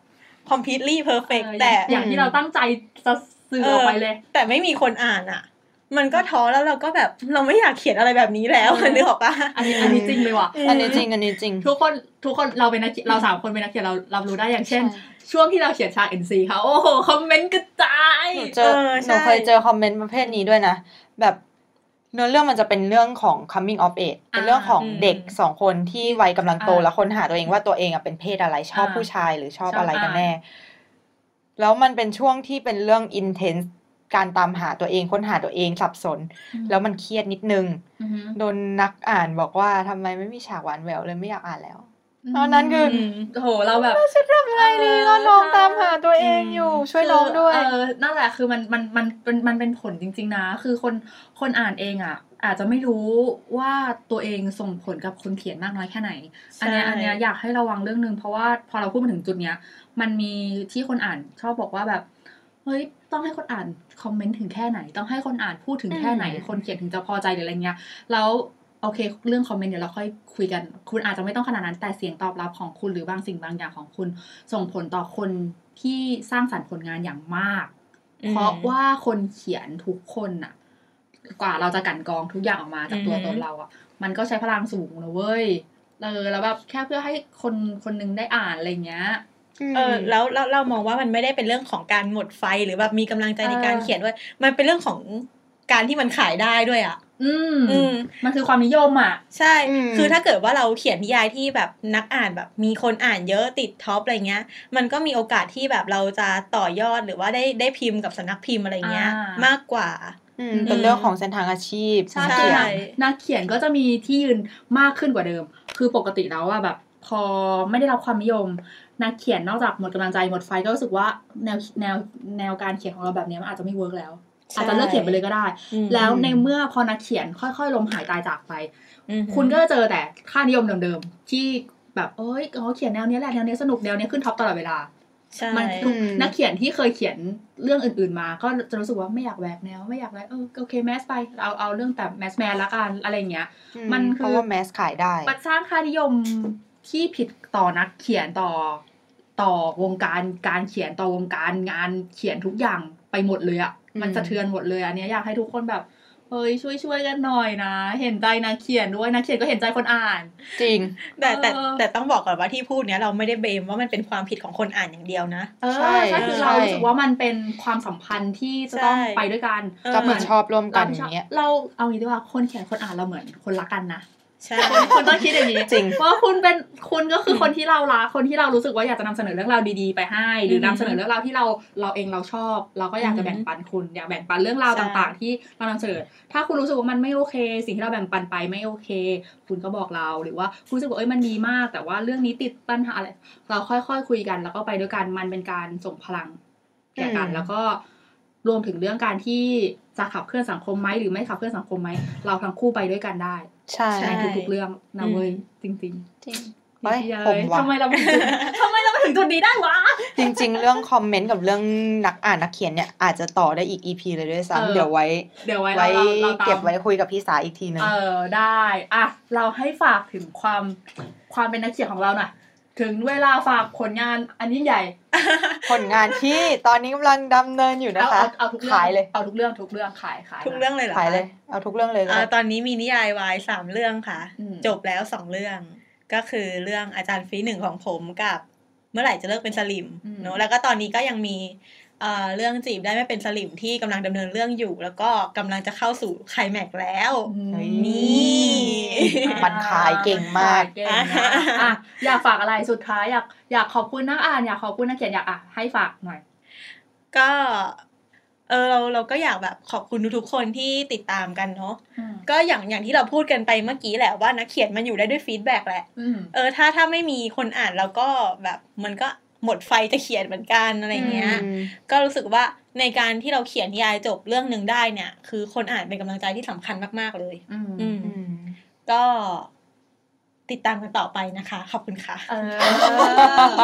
completely perfect เออแต่อย่างที่เราตั้งใจจะสื่อออกไปเลย แต่ไม่มีคนอ่านอะมันก็ท้อแล้วเราก็แบบเราไม่อยากเขียนอะไรแบบนี้แล้วเออนึกออกปะอันนี้อันนี้จริงเลยว่ะอันนี้จริงอันนี้จริง ทุกคนทุกคนเราเป็นนักเขียนเราสามคนเป็นนักเขียนเรารับรู้ได้อย่างเช่นใช่ช่วงที่เราเขียนชาเอ็นซีค่ะโอ้โหคอมเมนต์กระจายหนูเจอเออหใช่นูเคยเจอคอมเมนต์ประเภทนี้ด้วยนะแบบ เนื้อเรื่องมันจะเป็นเรื่องของ coming of age เป็นเรื่องของอืมเด็กสองคนที่วัยกำลังโตอ่าแล้วค้นหาตัวเองว่าตัวเองอะเป็นเพศอะไรชอบอ่าผู้ชายหรือชอบชอบอะไรกันอ่าแน่ แล้วมันเป็นช่วงที่เป็นเรื่อง intense การตามหาตัวเองค้นหาตัวเองสับสน แล้วมันเครียดนิดนึงอือฮึโดนนักอ่านบอกว่าทำไมไม่มีฉากหวานแหววเลยไม่อยากอ่านแล้ว ตอนนั้นคืออืมโอ้โหเราแบบจะทำไงดีก็น้องตามหาตัวเองอยู่ ช่วยน้องด้วยคือเออนั่นแหละคือมันมันมันเป็นมันเป็นผลจริง ๆ นะ คือคนคนอ่านเองอะ อาจจะไม่รู้ว่าตัวเองส่งผลกับคนเขียนมากน้อยแค่ไหน อันเนี้ยใช่อันเนี้ยอยากให้ระวังเรื่องหนึ่งเพราะว่าพอเราพูดมาถึงจุดเนี้ย มันมีที่คนอ่านชอบบอกว่าแบบเฮ้ยต้องให้คนอ่านคอมเมนต์ถึงแค่ไหน ต้องให้คนอ่านพูดถึงแค่ไหนอืมคนเขียนถึงจะพอใจหรืออะไรเงี้ย แล้ว โอเค เรื่องคอมเมนต์เดี๋ยวเราค่อยคุยกัน คุณอาจจะไม่ต้องขนาดนั้น แต่เสียงตอบรับของคุณหรือบางสิ่งบางอย่างของคุณ ส่งผลต่อคนที่สร้างสรรค์ผลงานอย่างมากอืมเพราะว่าคนเขียนทุกคนน่ะกว่าเราจะกลันกรองทุกอย่างออกมาจากตัวอือฮึตนเราอะมันก็ใช้พลังสูงนะเว้ยเออแล้วแบบแค่เพื่อให้คนคนหนึงได้อ่านอะไรเงี้ยเออแล้วแล้วเรามองว่ามันไม่ได้เป็นเรื่องของการหมดไฟหรือแบบมีกำลังใจในการเออเขียนด้วย มันเป็นเรื่องของการที่มันขายได้ด้วยอะ อืมอืมมันคือความนิยมอะ ใช่อืมคือถ้าเกิดว่าเราเขียนนิยายที่แบบนักอ่านแบบมีคนอ่านเยอะติดท็อปอะไรเงี้ย มันก็มีโอกาสที่แบบเราจะต่อยอดหรือว่าได้ได้พิมพ์กับสำนักพิมพ์อะไรเงี้ยอ่ามมากกว่าอืมเป็นเรื่องของเส้นทางอาชีพใช่นักใช่เขียนนักเขียนก็จะมีที่ยืนมากขึ้นกว่าเดิม คือปกติแล้วอะแบบพอไม่ได้รับความนิยม นักเขียนนอกจากหมดกำลังใจหมดไฟก็รู้สึกว่าแนวแนวแนวการเขียนของเราแบบเนี้ยมันอาจจะไม่ work แล้วใช่ อาจจะเลิกเขียนไปเลยก็ได้อืมแล้วในเมื่อพอนักเขียนค่อยๆล้มหายตายจากไปอืมคุณก็จะเจอแต่ค่านิยมเดิมๆที่แบบเอ้ยเขาเขียนแนวเนี้ยแหละแนวเนี้ยสนุกแนวเนี้ยขึ้น top ตลอดเวลาใช่มันอืมนักเขียนที่เคยเขียนเรื่องอื่นๆมา ก็จะรู้สึกว่าไม่อยากแหวกแนวไม่อยากอะไรเออโอเค mass ไปเอาเอาเรื่องแต่แมสแมนละกันอะไรอย่างเงี้ย มันคือเพราะว่าแมสขายได้มันสร้างค่านิยมที่ผิดต่อนักเขียนต่อต่อวงการการเขียนต่อวงการงานเขียนทุกอย่างไปหมดเลยอะอื มมันสะเทือนหมดเลยอันเนี้ยอยากให้ทุกคนแบบเฮ้ยช่วยช่วยๆกันหน่อยนะ เห็นใจนักเขียนด้วยนักเขียนก็เห็นใจคนอ่าน จริง แต่แต่เออแต่ต้องบอกก่อนว่าที่พูดเนี้ยเราไม่ได้เบมว่ามันเป็นความผิดของคนอ่านอย่างเดียวนะเออใช่ใช่คือใช่เรารู้สึกว่ามันเป็นความสัมพันธ์ที่จะต้องใช่ไปด้วยกันเออรับผิดชอบร่วมกันเราอย่างเงี้ยเราเอางี้ดีกว่าคนเขียนคนอ่านเราเหมือนคนรักกันนะ ใช่คนคนต้องคิดอย่างนี้จริงว่าคุณเป็นคุณก็คือคนที่เรารักคนที่เรารู้สึกว่าอยากจะนำเสนอเรื่องราวดีๆไปให้ หรือมนำเสนอเรื่องราวที่เราเราเองเราชอบ เราก็อยากจะอือฮึแบ่งปันคุณอยากแบ่งปันเรื่องราวใช่ต่างๆ ที่เรานำเสนอ ถ้าคุณรู้สึกว่ามันไม่โอเค สิ่งที่เราแบ่งปันไปไม่โอเค คุณก็บอกเราหรือว่าคุณรู้สึกว่าเอ้ยมันดีมาก แต่ว่าเรื่องนี้ติดปัญหาอะไรเราค่อยๆคุยกัน แล้วก็ไปด้วยกันมันเป็นการส่งพลังแก่กันอืมแล้วก็รวมถึงเรื่องการที่จะขับเคลื่อนสังคมไหมหรือไม่ขับเคลื่อนสังคมไหมเราทั้งคู่ไปด้วยกันได้ ใช่ใช่ในทุกๆเรื่องนะเว้ยจริงจริงๆเฮ้ยเย้ผมว่ะทำไมเราไม่ถึงทำไมเราไม่ถึงจุดนี้ได้วะ จริง ๆ เรื่องคอมเมนต์กับเรื่องนักอ่านนักเขียนเนี่ยอาจจะต่อได้อีก EP เลยด้วยเออซ้ำเดี๋ยวไว้ เดี๋ยวไว้ไว้เราเราตามเก็บไว้คุยกับพี่สาอีกทีหนึงเออได้ อะ เราให้ฝากถึงความความเป็นนักเขียนของเราหน่อย ถึงเวลาฝากผลงานอันยิ่งใหญ่ ผลงานที่ตอนนี้กำลังดำเนินอยู่นะเอาคะเอาเอาทุกเรื่องขายเลย เอาทุกเรื่องทุกเรื่องขายขายทุกเรื่องเลยเหรอขายคะเลย เอาทุกเรื่องเลยก็อ่าได้ตอนนี้มีนิยายวายสามเรื่องค่ะอืมจบแล้วสองเรื่อง ก็คือเรื่องอาจารย์ฟีหนึ่งของผมกับ เมื่อไหร่จะเลิกเป็นสลิมเนอะแล้วก็ตอนนี้ก็ยังมี เอ่อเรื่องจีบได้ไม่เป็นสลิมที่กำลังดำเนินเรื่องอยู่ แล้วก็กำลังจะเข้าสู่ไคลแม็กซ์แล้วอืมนี่มันขายเก่งมากขยเก่งมากอะอยากฝากอะไรสุดท้ายอยากอยากขอบคุณนักอ่านอยากขอบคุณนักเขียนอยากอะให้ฝากหน่อย ก็เออเราเราก็อยากแบบขอบคุณทุกๆคนที่ติดตามกันเนาะอืมก็อย่างอย่างที่เราพูดกันไปเมื่อกี้แหละว่านักเขียนมันอยู่ได้ด้วยฟีดแบ็กแหละอืมเออถ้าถ้าไม่มีคนอ่านเราก็แบบมันก็ หมดไฟจะเขียนเหมือนกันอะไรเงี้ยอืมก็รู้สึกว่าในการที่เราเขียนนิยายจบเรื่องหนึ่งได้เนี่ย คือคนอ่านเป็นกำลังใจที่สำคัญมาก ๆ เลย อืมอืมอืมก็ติดตามกันต่อไปนะคะ ขอบคุณค่ะเออ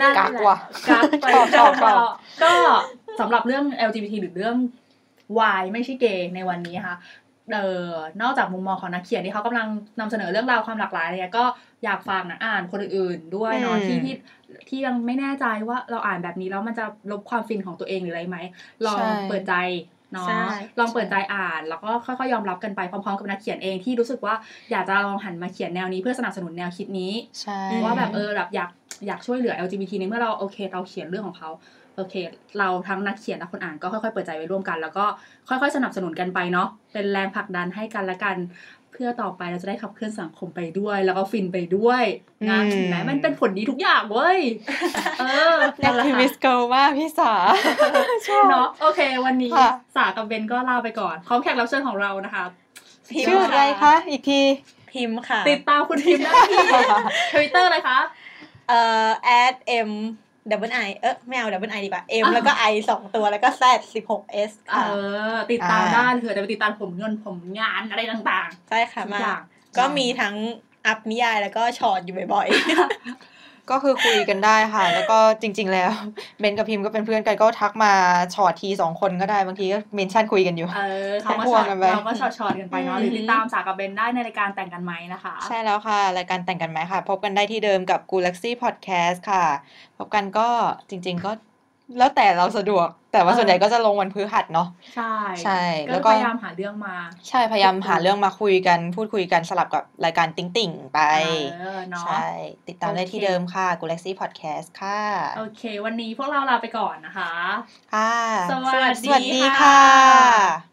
นั่นแหกัละกว่ะกักไปชอบชอบชอบก็สำหรับเรื่อง LGBT หรือเรื่อง Y ไม่ใช่เกย์ในวันนี้ค่ะ เอ่อนอกจากมุมมองของนักเขียนที่เขากำลังนำเสนอเรื่องราวความหลากหลายอะไรเงี้ยก็อยากฟังนักอ่านคนอื่นๆ ด้วยเนาะอืมที่ที่ที่ยังไม่แน่ใจว่าเราอ่านแบบนี้แล้วมันจะลบความฟินของตัวเองหรืออะไรไหมลองใช่เปิดใจเนาะใช่ลองเปิดใจอ่าน แล้วก็ค่อยๆยอมรับกันไปพร้อมๆกับนักเขียนเองที่รู้สึกว่าอยากจะลองหันมาเขียนแนวนี้เพื่อสนับสนุนแนวคิดนี้ใช่ว่าแบบเออแบบอยาก อยากช่วยเหลือ LGBT ในเมื่อเราโอเค เราเขียนเรื่องของเขาโอเค เราทั้งนักเขียนและคนอ่านก็ค่อยๆเปิดใจไว้ร่วมกัน แล้วก็ค่อยๆ สนับสนุนกันไปเนาะเป็นแรงผลักดันให้กันและกัน เพื่อต่อไปเราจะได้ขับเคลื่อนสังคมไปด้วย แล้วก็ฟินไปด้วยนะอืมถึงแม้มันเป็นผลดีทุกอย่างเว้ยเออแอคทิวิสต์เกิลมากพี่สาชอบเนาะโอเค วันนี้ค่ะสากับเบนก็ลาไปก่อนพร้อมแขกรับเชิญของเรานะคะพิมพ์ชื่ออะไรคะอีกทีพิมพ์ค่ะ ติดตามคุณพิมพ์ได้ที่ทวิตเตอร์เลยคะ เอ่อ add m double i เออไม่เอา double i ดีกว่า m แล้วก็ i สองตัวแล้วก็ z สิบหก s เอค่ะอติดตามอ่าได้เผื่อจะไปติดตามผมเงินผมงานอะไรต่างใช่ค่ะทุกมาอย่างก็มีทั้งอัพนิยายแล้วก็ช็อตอยู่บ่อย ก็คือคุยกันได้ค่ะ แล้วก็จริง ๆ แล้วเบนกับพิมก็เป็นเพื่อนกันก็ทักมาช็อตทีสองคนก็ได้บางทีก็เมนชั่นคุยกันอยู่ๆเออเขาก็พชวอกกันไปเราก็ชอตๆกันไปเนาะอืมหรือติดตามสากับเบนได้ในรายการแต่งกันไหมนะคะ ใช่แล้วค่ะ รายการแต่งกันไหมค่ะ พบกันได้ที่เดิมกับ Galaxy Podcast ค่ะ พบกันก็จริง ๆ ก็ แล้วแต่เราสะดวก แต่ว่าเออส่วนใหญ่ก็จะลงวันพฤหัสเนาะใช่ใช่ก็แล้วก็พยายามหาเรื่องมา ใช่พยายามหาเรื่องมาคุยกันพูดคุยกันสลับกับรายการติ๊งติ่งๆไปเออเนาะใช่ ติดตามได้ที่โอเคเดิมค่ะ Galaxy Podcast ค่ะ โอเค วันนี้พวกเราลาไปก่อนนะคะ ค่ะ สวัสดีสวัสดีค่ะค่ะ